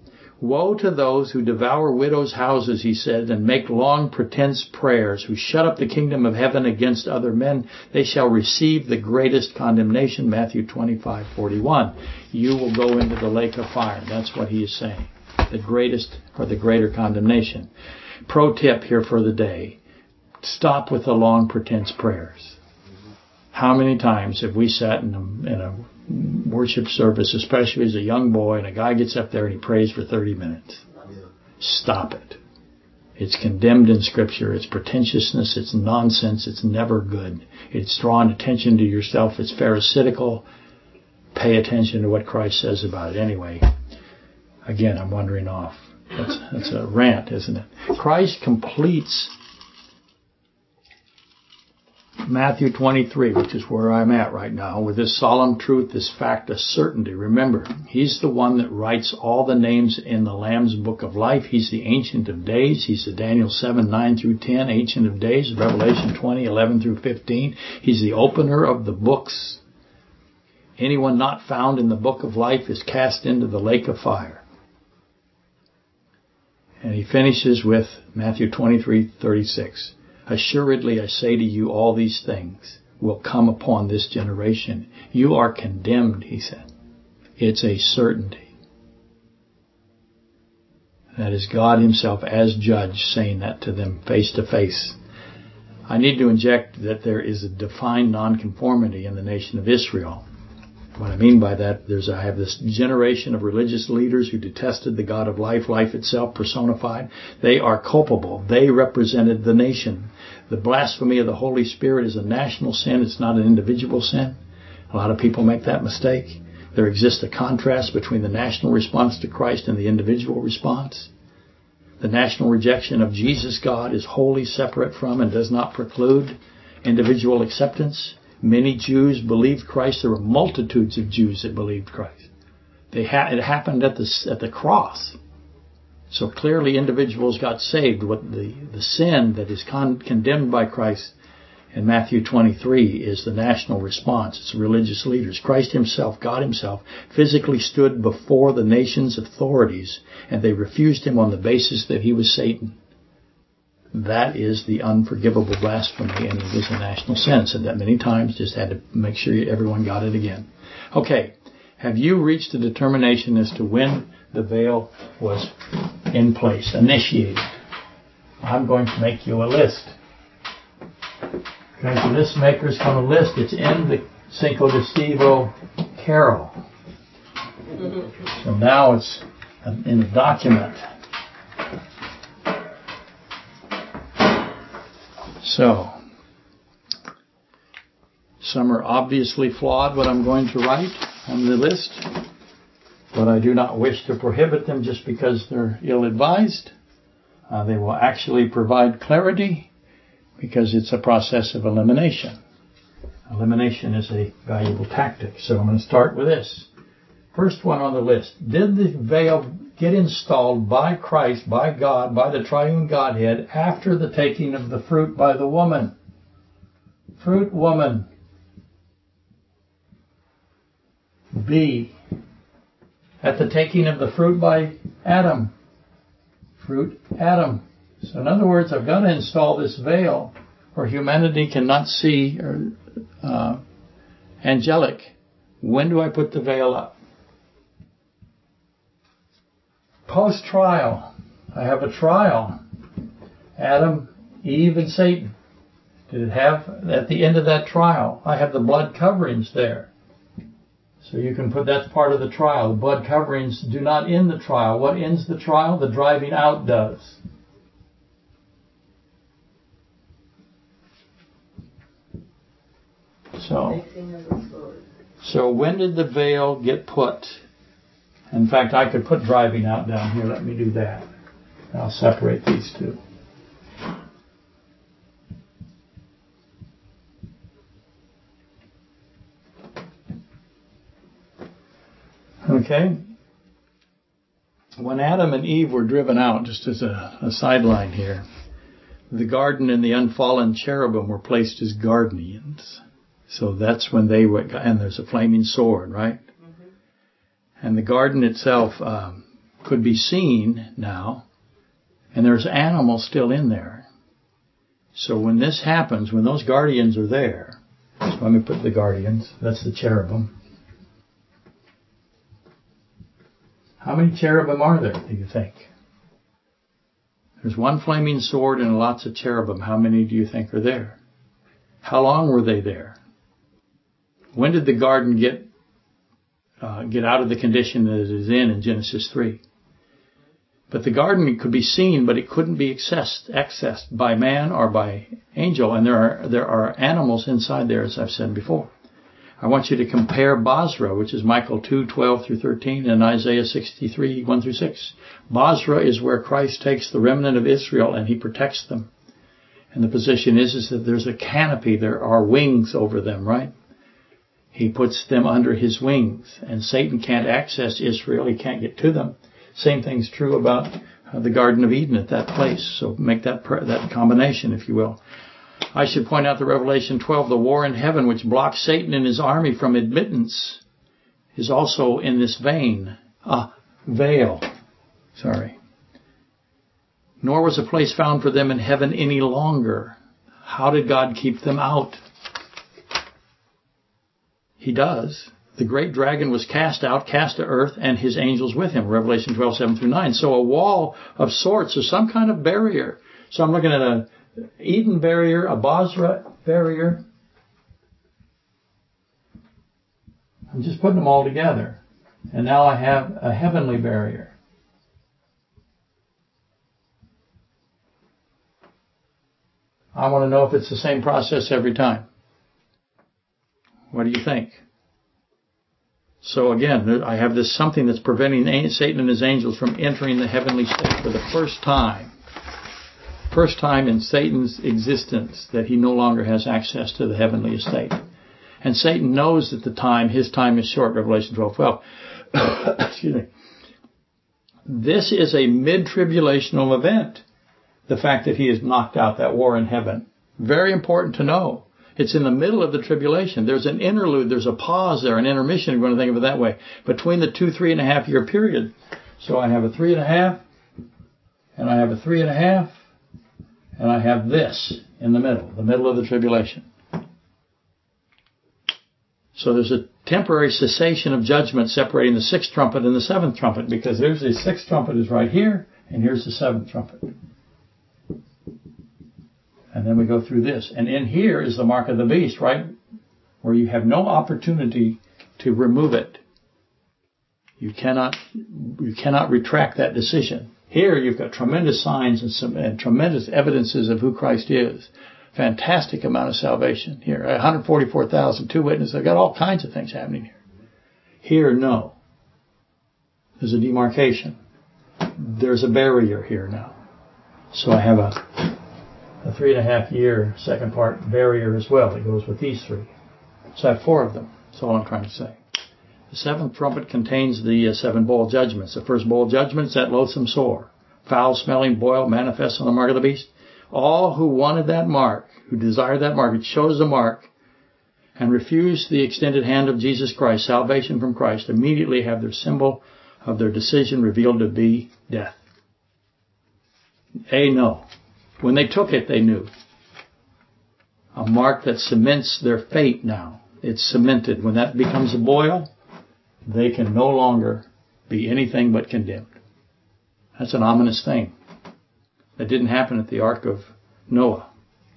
Woe to those who devour widows' houses, he said, and make long pretense prayers, who shut up the kingdom of heaven against other men. They shall receive the greatest condemnation. Matthew 25:41. You will go into the lake of fire. That's what he is saying. The greatest or the greater condemnation. Pro tip here for the day. Stop with the long pretense prayers. How many times have we sat in a, in a worship service, especially as a young boy, and a guy gets up there and he prays for 30 minutes. Stop it. It's condemned in Scripture. It's pretentiousness. It's nonsense. It's never good. It's drawing attention to yourself. It's pharisaical. Pay attention to what Christ says about it. Anyway, Again, I'm wandering off. That's, that's a rant, isn't it? Christ completes Matthew 23, which is where I'm at right now, with this solemn truth, this fact, a certainty. Remember, He's the one that writes all the names in the Lamb's Book of Life. He's the Ancient of Days. He's the Daniel 7, 9 through 10, Ancient of Days, Revelation 20, 11 through 15. He's the opener of the books. Anyone not found in the Book of Life is cast into the lake of fire. And he finishes with Matthew 23, 36. Assuredly I say to you, all these things will come upon this generation. You are condemned, he said. It's a certainty. That is God himself as judge saying that to them face to face. I need to inject that there is a defined nonconformity in the nation of Israel. What I mean by that, there's I have this generation of religious leaders who detested the God of life, life itself personified. They are culpable. They represented the nation. The blasphemy of the Holy Spirit is a national sin. It's not an individual sin. A lot of people make that mistake. There exists a contrast between the national response to Christ and the individual response. The national rejection of Jesus God is wholly separate from and does not preclude individual acceptance. Many Jews believed Christ. There were multitudes of Jews that believed Christ. Ha- it happened at the, at the cross. So clearly individuals got saved. What the, the sin that is con- condemned by Christ in Matthew 23 is the national response. It's religious leaders. Christ himself, God himself, physically stood before the nation's authorities and they refused him on the basis that he was Satan. That is the unforgivable blasphemy, and it is a national sin. Said that many times. Just had to make sure everyone got it again. Okay, have you reached a determination as to when the veil was in place, initiated? I'm going to make you a list. Okay, the list maker is going to list. It's in the Cinco de Stevo Carol. Mm-hmm. So now it's in a document. So, some are obviously flawed, what I'm going to write on the list, but I do not wish to prohibit them just because they're ill advised. Uh, they will actually provide clarity because it's a process of elimination. Elimination is a valuable tactic. So I'm going to start with this. First one on the list. Did the veil get installed by Christ, by God, by the triune Godhead after the taking of the fruit by the woman. Fruit woman. B. At the taking of the fruit by Adam. Fruit Adam. So in other words, I've got to install this veil where humanity cannot see or, uh, angelic. When do I put the veil up? Post trial, I have a trial. Adam, Eve, and Satan. Did it have, at the end of that trial, I have the blood coverings there. So you can put that's part of the trial. The blood coverings do not end the trial. What ends the trial? The driving out does. So, so when did the veil get put? In fact, I could put driving out down here. Let me do that. I'll separate these two. Okay. When Adam and Eve were driven out, just as a, a sideline here, the garden and the unfallen cherubim were placed as guardians. So that's when they went, and there's a flaming sword, right? And the garden itself um, could be seen now, and there's animals still in there. So when this happens, when those guardians are there, so let me put the guardians, that's the cherubim. How many cherubim are there, do you think? There's one flaming sword and lots of cherubim. How many do you think are there? How long were they there? When did the garden get uh, get out of the condition that it is in in Genesis 3. But the garden could be seen, but it couldn't be accessed, accessed by man or by angel. And there are, there are animals inside there, as I've said before. I want you to compare Bozrah, which is Micah 2, 12 through 13, and Isaiah 63, 1 through 6. Bozrah is where Christ takes the remnant of Israel and he protects them. And the position is, is that there's a canopy, there are wings over them, right? He puts them under his wings, and Satan can't access Israel, he can't get to them. Same thing's true about uh, the Garden of Eden at that place. So make that that combination, if you will. I should point out the Revelation 12, the war in heaven, which blocks Satan and his army from admittance, is also in this vein, a veil. Sorry. Nor was a place found for them in heaven any longer. How did God keep them out? He does. The great dragon was cast out, cast to earth, and his angels with him. Revelation 12, 7 through 9. So a wall of sorts, or some kind of barrier. So I'm looking at a Eden barrier, a Bozrah barrier. I'm just putting them all together. And now I have a heavenly barrier. I want to know if it's the same process every time. What do you think? So again, I have this something that's preventing Satan and his angels from entering the heavenly state for the first time first time in Satan's existence that he no longer has access to the heavenly estate. And Satan knows that the time, his time is short, Revelation 12, 12. Excuse me. This is a mid-tribulational event. The fact that he has knocked out that war in heaven. Very important to know. It's in the middle of the tribulation. There's an interlude, there's a pause there, an intermission, if you want to think of it that way, between the two, three and a half year period. So I have a three and a half, and I have a three and a half, and I have this in the middle, the middle of the tribulation. So there's a temporary cessation of judgment separating the sixth trumpet and the seventh trumpet because there's the sixth trumpet is right here and here's the seventh trumpet. And then we go through this. And in here is the mark of the beast, right? Where you have no opportunity to remove it. You cannot, you cannot retract that decision. Here you've got tremendous signs and, some, and tremendous evidences of who Christ is. Fantastic amount of salvation here. 144,000, two witnesses. I've got all kinds of things happening here. Here, no. There's a demarcation. There's a barrier here now. So I have a, a three and a half year second part barrier as well It goes with these three. So I have four of them. That's all I'm trying to say. The seventh trumpet contains the uh, seven bowl judgments. The first bowl judgment is that loathsome sore, foul smelling boil manifest on the mark of the beast. All who wanted that mark, who desired that mark, chose the mark, and refused the extended hand of Jesus Christ, salvation from Christ, immediately have their symbol of their decision revealed to be death. A no. When they took it, they knew. A mark that cements their fate now. It's cemented. When that becomes a boil, they can no longer be anything but condemned. That's an ominous thing. That didn't happen at the Ark of Noah,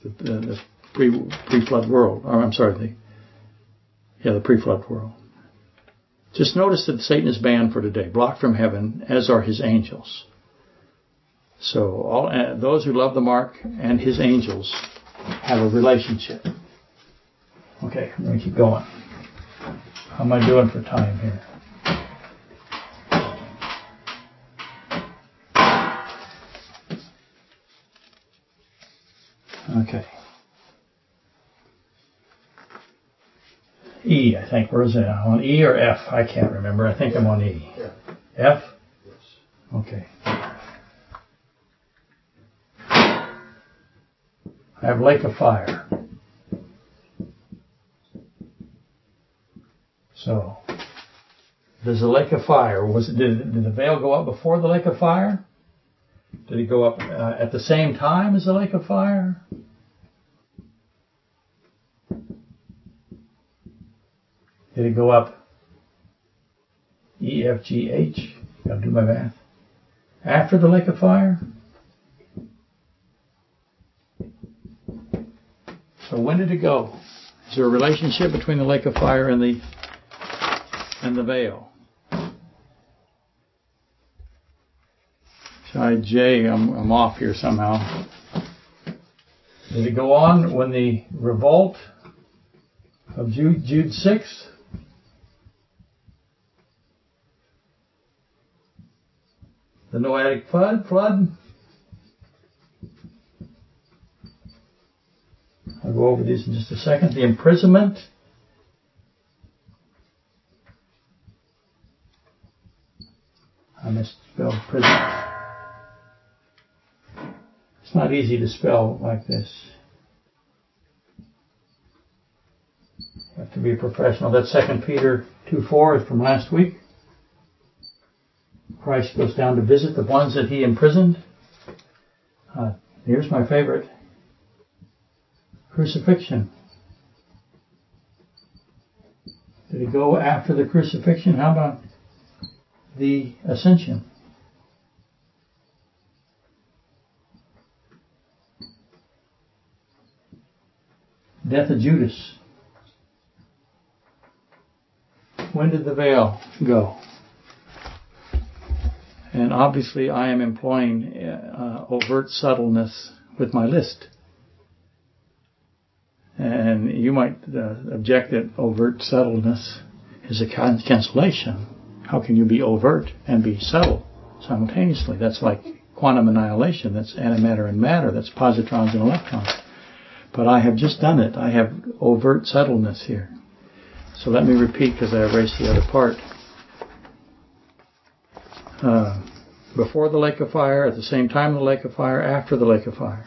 the, the, the pre, pre-flood world. Or I'm sorry, the yeah, the pre-flood world. Just notice that Satan is banned for today, blocked from heaven, as are his angels. So all uh, those who love the mark and his angels have a relationship. Okay, I'm going to keep going. How am I doing for time here? Okay. E, I think. Where is it? On E or F? I can't remember. I think I'm on E. F? Yes. Okay. I have Lake of Fire. So, there's a lake of fire. Was it, did, did the veil go up before the lake of fire? Did it go up uh, at the same time as the lake of fire? Did it go up E, F, G, H? Gotta do my math. After the lake of fire? So when did it go? Is there a relationship between the lake of fire and the and the veil. Side J, I'm, I'm off here somehow. Did it go on when the revolt of Jude, Jude 6. The Noahic flood, flood. I'll go over these in just a second. The imprisonment. I misspelled prison. It's not easy to spell like this. You have to be professional. That second Peter 2 4 is from last week. Christ goes down to visit the ones that he imprisoned. Uh, here's my favorite. Crucifixion. Did he go after the crucifixion? How about the ascension? Death of Judas. When did the veil go? And obviously, I am employing uh, overt subtleness with my list. And you might uh, object that overt subtleness is a cancellation. How can you be overt and be subtle simultaneously? That's like quantum annihilation. That's antimatter and matter. That's positrons and electrons. But I have just done it. I have overt subtleness here. So let me repeat because I erased the other part. Uh, before the lake of fire, at the same time the lake of fire, after the lake of fire.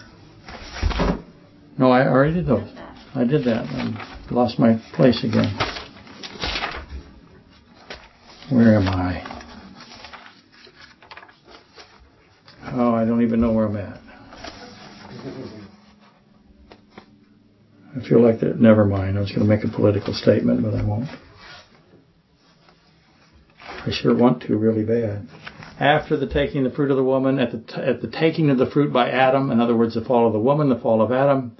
No, I already did those. I did that. I lost my place again. Where am I? Oh, I don't even know where I'm at. I feel like that. Never mind. I was going to make a political statement, but I won't. I sure want to really bad. After the taking of the fruit of the woman, at the t- at the taking of the fruit by Adam, in other words, the fall of the woman, the fall of Adam,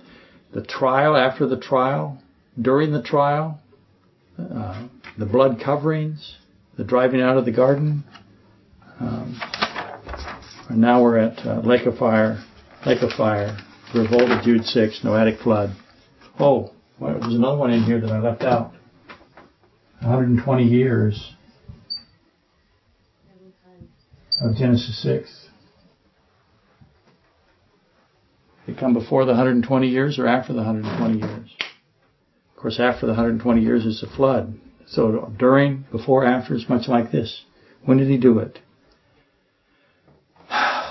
the trial after the trial, during the trial, uh, the blood coverings, the driving out of the garden. Um, and now we're at uh, Lake of Fire, Lake of Fire, Revolt of Jude 6, Noahic Flood. Oh, well, there's another one in here that I left out. 120 years of Genesis 6. They come before the 120 years or after the 120 years? Of course, after the 120 years is the flood. So during, before, after is much like this. When did he do it?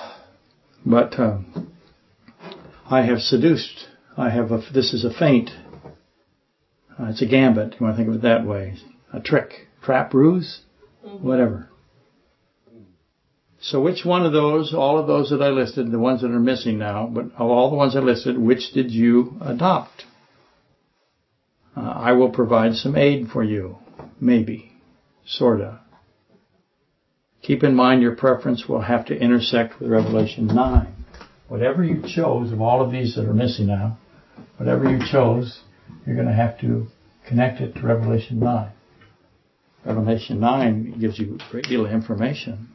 But um, I have seduced. I have a, this is a feint. Uh, it's a gambit. You want to think of it that way. A trick, trap, ruse, mm-hmm. whatever. So which one of those, all of those that I listed, the ones that are missing now, but of all the ones I listed, which did you adopt? Uh, I will provide some aid for you. Maybe. Sorta. Keep in mind your preference will have to intersect with Revelation 9. Whatever you chose of all of these that are missing now, whatever you chose, you're going to have to connect it to Revelation 9. Revelation 9 gives you a great deal of information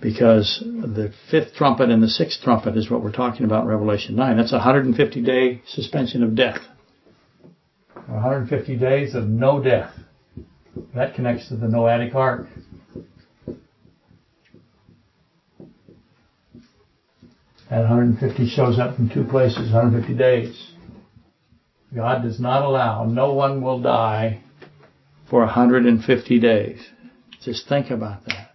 because the fifth trumpet and the sixth trumpet is what we're talking about in Revelation 9. That's a 150 day suspension of death. 150 days of no death. That connects to the Noahic ark. That 150 shows up in two places, 150 days. God does not allow, no one will die for 150 days. Just think about that.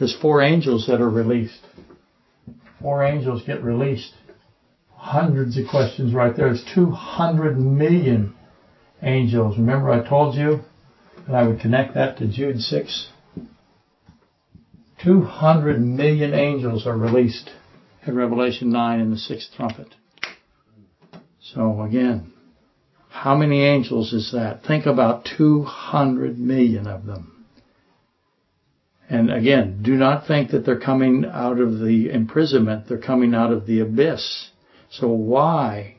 There's four angels that are released. Four angels get released. Hundreds of questions right there. There's 200 million angels. Remember I told you that I would connect that to Jude 6? 200 million angels are released at Revelation 9 in the sixth trumpet. So again, how many angels is that? Think about 200 million of them. And again, do not think that they're coming out of the imprisonment, they're coming out of the abyss. So why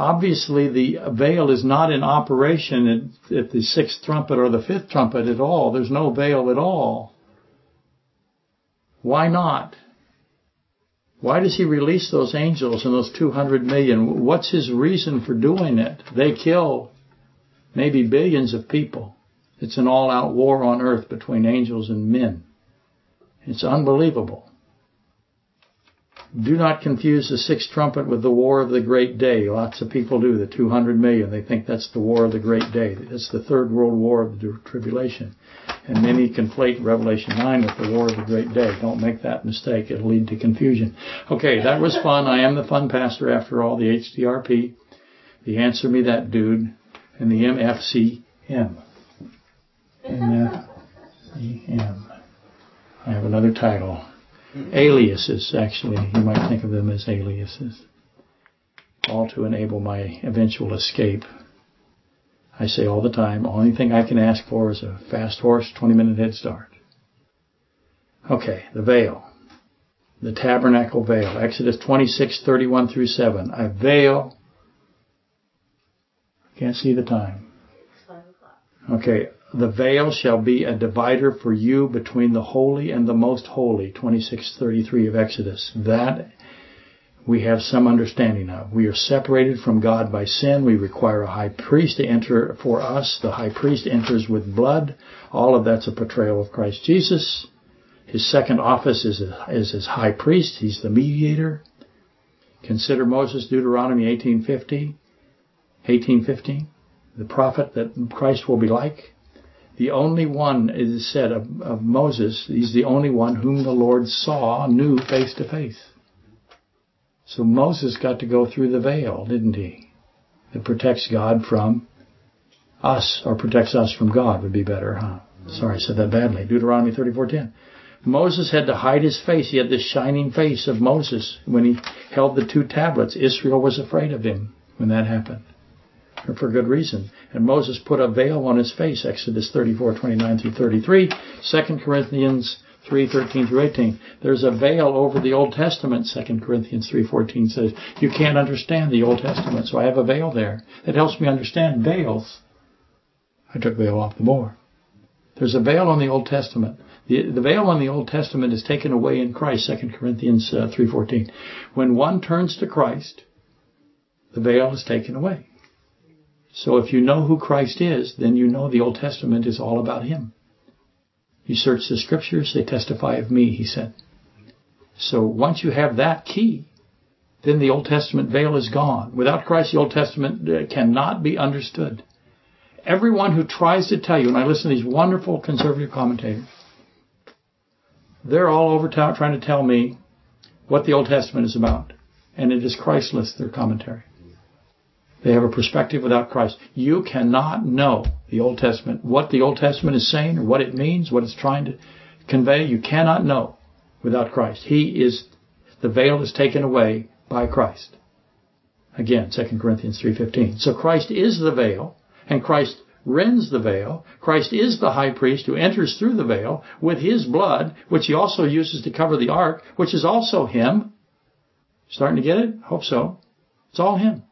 Obviously, the veil is not in operation at, at, the sixth trumpet or the fifth trumpet at all. There's no veil at all. Why not? Why does he release those angels and those 200 million? What's his reason for doing it? They kill maybe billions of people. It's an all-out war on earth between angels and men. It's unbelievable. Do not confuse the sixth trumpet with the war of the great day. Lots of people do, the 200 million. They think that's the war of the great day. It's the third world war of the tribulation. And many conflate Revelation 9 with the war of the great day. Don't make that mistake. It'll lead to confusion. Okay, that was fun. I am the fun pastor after all, the HDRP, the Answer Me That Dude, and the MFCM. MFCM. I have another title. Aliases, actually. You might think of them as aliases. All to enable my eventual escape. I say all the time, only thing I can ask for is a fast horse, 20 minute head start. Okay, the veil. The tabernacle veil. Exodus 26, 31 through 7. A veil. Can't see the time. Okay, the veil shall be a divider for you between the holy and the most holy, 2633 of Exodus. That we have some understanding of. We are separated from God by sin. We require a high priest to enter for us. The high priest enters with blood. All of that's a portrayal of Christ Jesus. His second office is, is as high priest. He's the mediator. Consider Moses, Deuteronomy 1850, 1815, the prophet that Christ will be like the only one, it is said of, of Moses, he's the only one whom the Lord saw, knew face to face. So Moses got to go through the veil, didn't he? That protects God from us, or protects us from God would be better, huh? Sorry, I said that badly. Deuteronomy 34:10. Moses had to hide his face. He had this shining face of Moses when he held the two tablets. Israel was afraid of him when that happened for good reason. And Moses put a veil on his face, Exodus 34, 29 through 33, 2 Corinthians 3, 13 through 18. There's a veil over the Old Testament, 2 Corinthians 3, 14 says. You can't understand the Old Testament, so I have a veil there. It helps me understand veils. I took veil off the board. There's a veil on the Old Testament. The, the veil on the Old Testament is taken away in Christ, 2 Corinthians uh, 3.14. When one turns to Christ, the veil is taken away. So if you know who Christ is, then you know the Old Testament is all about Him. You search the scriptures, they testify of me, he said. So once you have that key, then the Old Testament veil is gone. Without Christ, the Old Testament uh, cannot be understood. Everyone who tries to tell you, and I listen to these wonderful conservative commentators, they're all over town trying to tell me what the Old Testament is about. And it is Christless, their commentary. They have a perspective without Christ. You cannot know the Old Testament, what the Old Testament is saying or what it means, what it's trying to convey. You cannot know without Christ. He is, the veil is taken away by Christ. Again, 2 Corinthians 3.15. So Christ is the veil, and Christ rends the veil. Christ is the high priest who enters through the veil with his blood, which he also uses to cover the ark, which is also him. Starting to get it? Hope so. It's all him.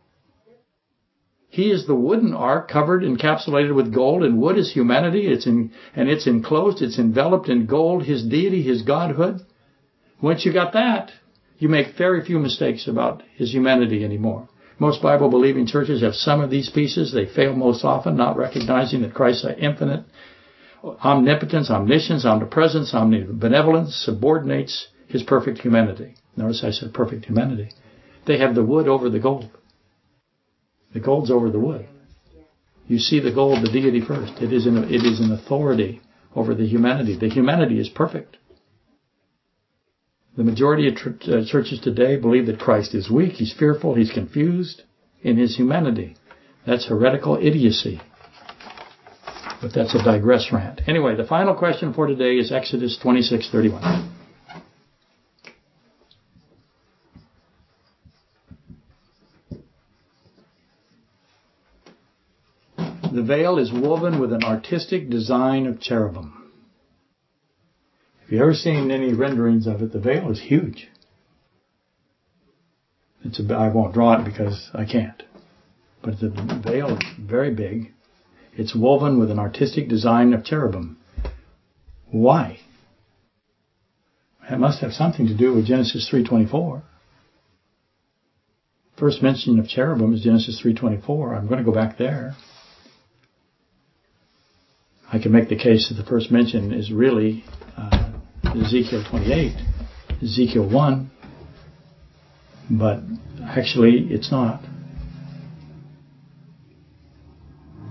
He is the wooden ark covered, encapsulated with gold, and wood is humanity. It's in, and it's enclosed, it's enveloped in gold, his deity, his godhood. Once you got that, you make very few mistakes about his humanity anymore. Most Bible believing churches have some of these pieces. They fail most often, not recognizing that Christ's infinite omnipotence, omniscience, omnipresence, omnibenevolence subordinates his perfect humanity. Notice I said perfect humanity. They have the wood over the gold. The gold's over the wood. You see the gold, the deity first. It is an, it is an authority over the humanity. The humanity is perfect. The majority of tr- uh, churches today believe that Christ is weak, he's fearful, he's confused in his humanity. That's heretical idiocy. But that's a digress rant. Anyway, the final question for today is Exodus 26:31. The veil is woven with an artistic design of cherubim. If you've ever seen any renderings of it, the veil is huge. It's a, I won't draw it because I can't. But the veil is very big. It's woven with an artistic design of cherubim. Why? It must have something to do with Genesis 3:24. First mention of cherubim is Genesis 3:24. I'm going to go back there. I can make the case that the first mention is really uh, Ezekiel 28, Ezekiel 1, but actually it's not.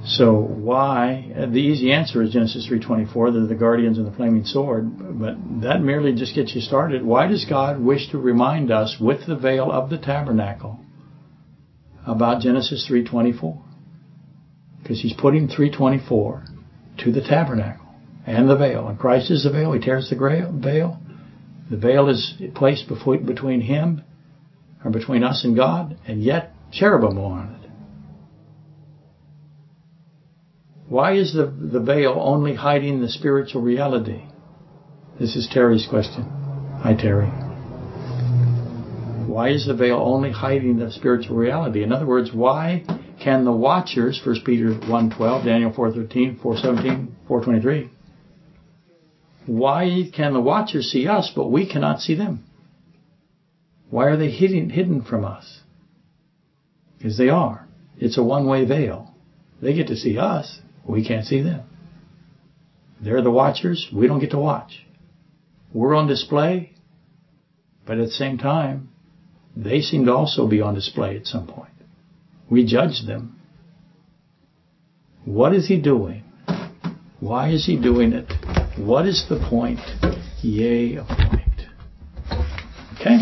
So why? The easy answer is Genesis 3:24. They're the guardians of the flaming sword, but that merely just gets you started. Why does God wish to remind us with the veil of the tabernacle about Genesis 3:24? Because He's putting 3:24 to the tabernacle and the veil, and Christ is the veil. He tears the veil. The veil is placed between Him or between us and God, and yet cherubim on it. Why is the, the veil only hiding the spiritual reality? This is Terry's question. Hi, Terry. Why is the veil only hiding the spiritual reality? In other words, why can the watchers, 1 Peter 1.12, Daniel 4.13, 4.17, 4.23, why can the watchers see us, but we cannot see them? Why are they hidden, hidden from us? Because they are. It's a one-way veil. They get to see us. We can't see them. They're the watchers. We don't get to watch. We're on display, but at the same time, they seem to also be on display at some point. We judge them. What is he doing? Why is he doing it? What is the point? Yay, a point. Okay?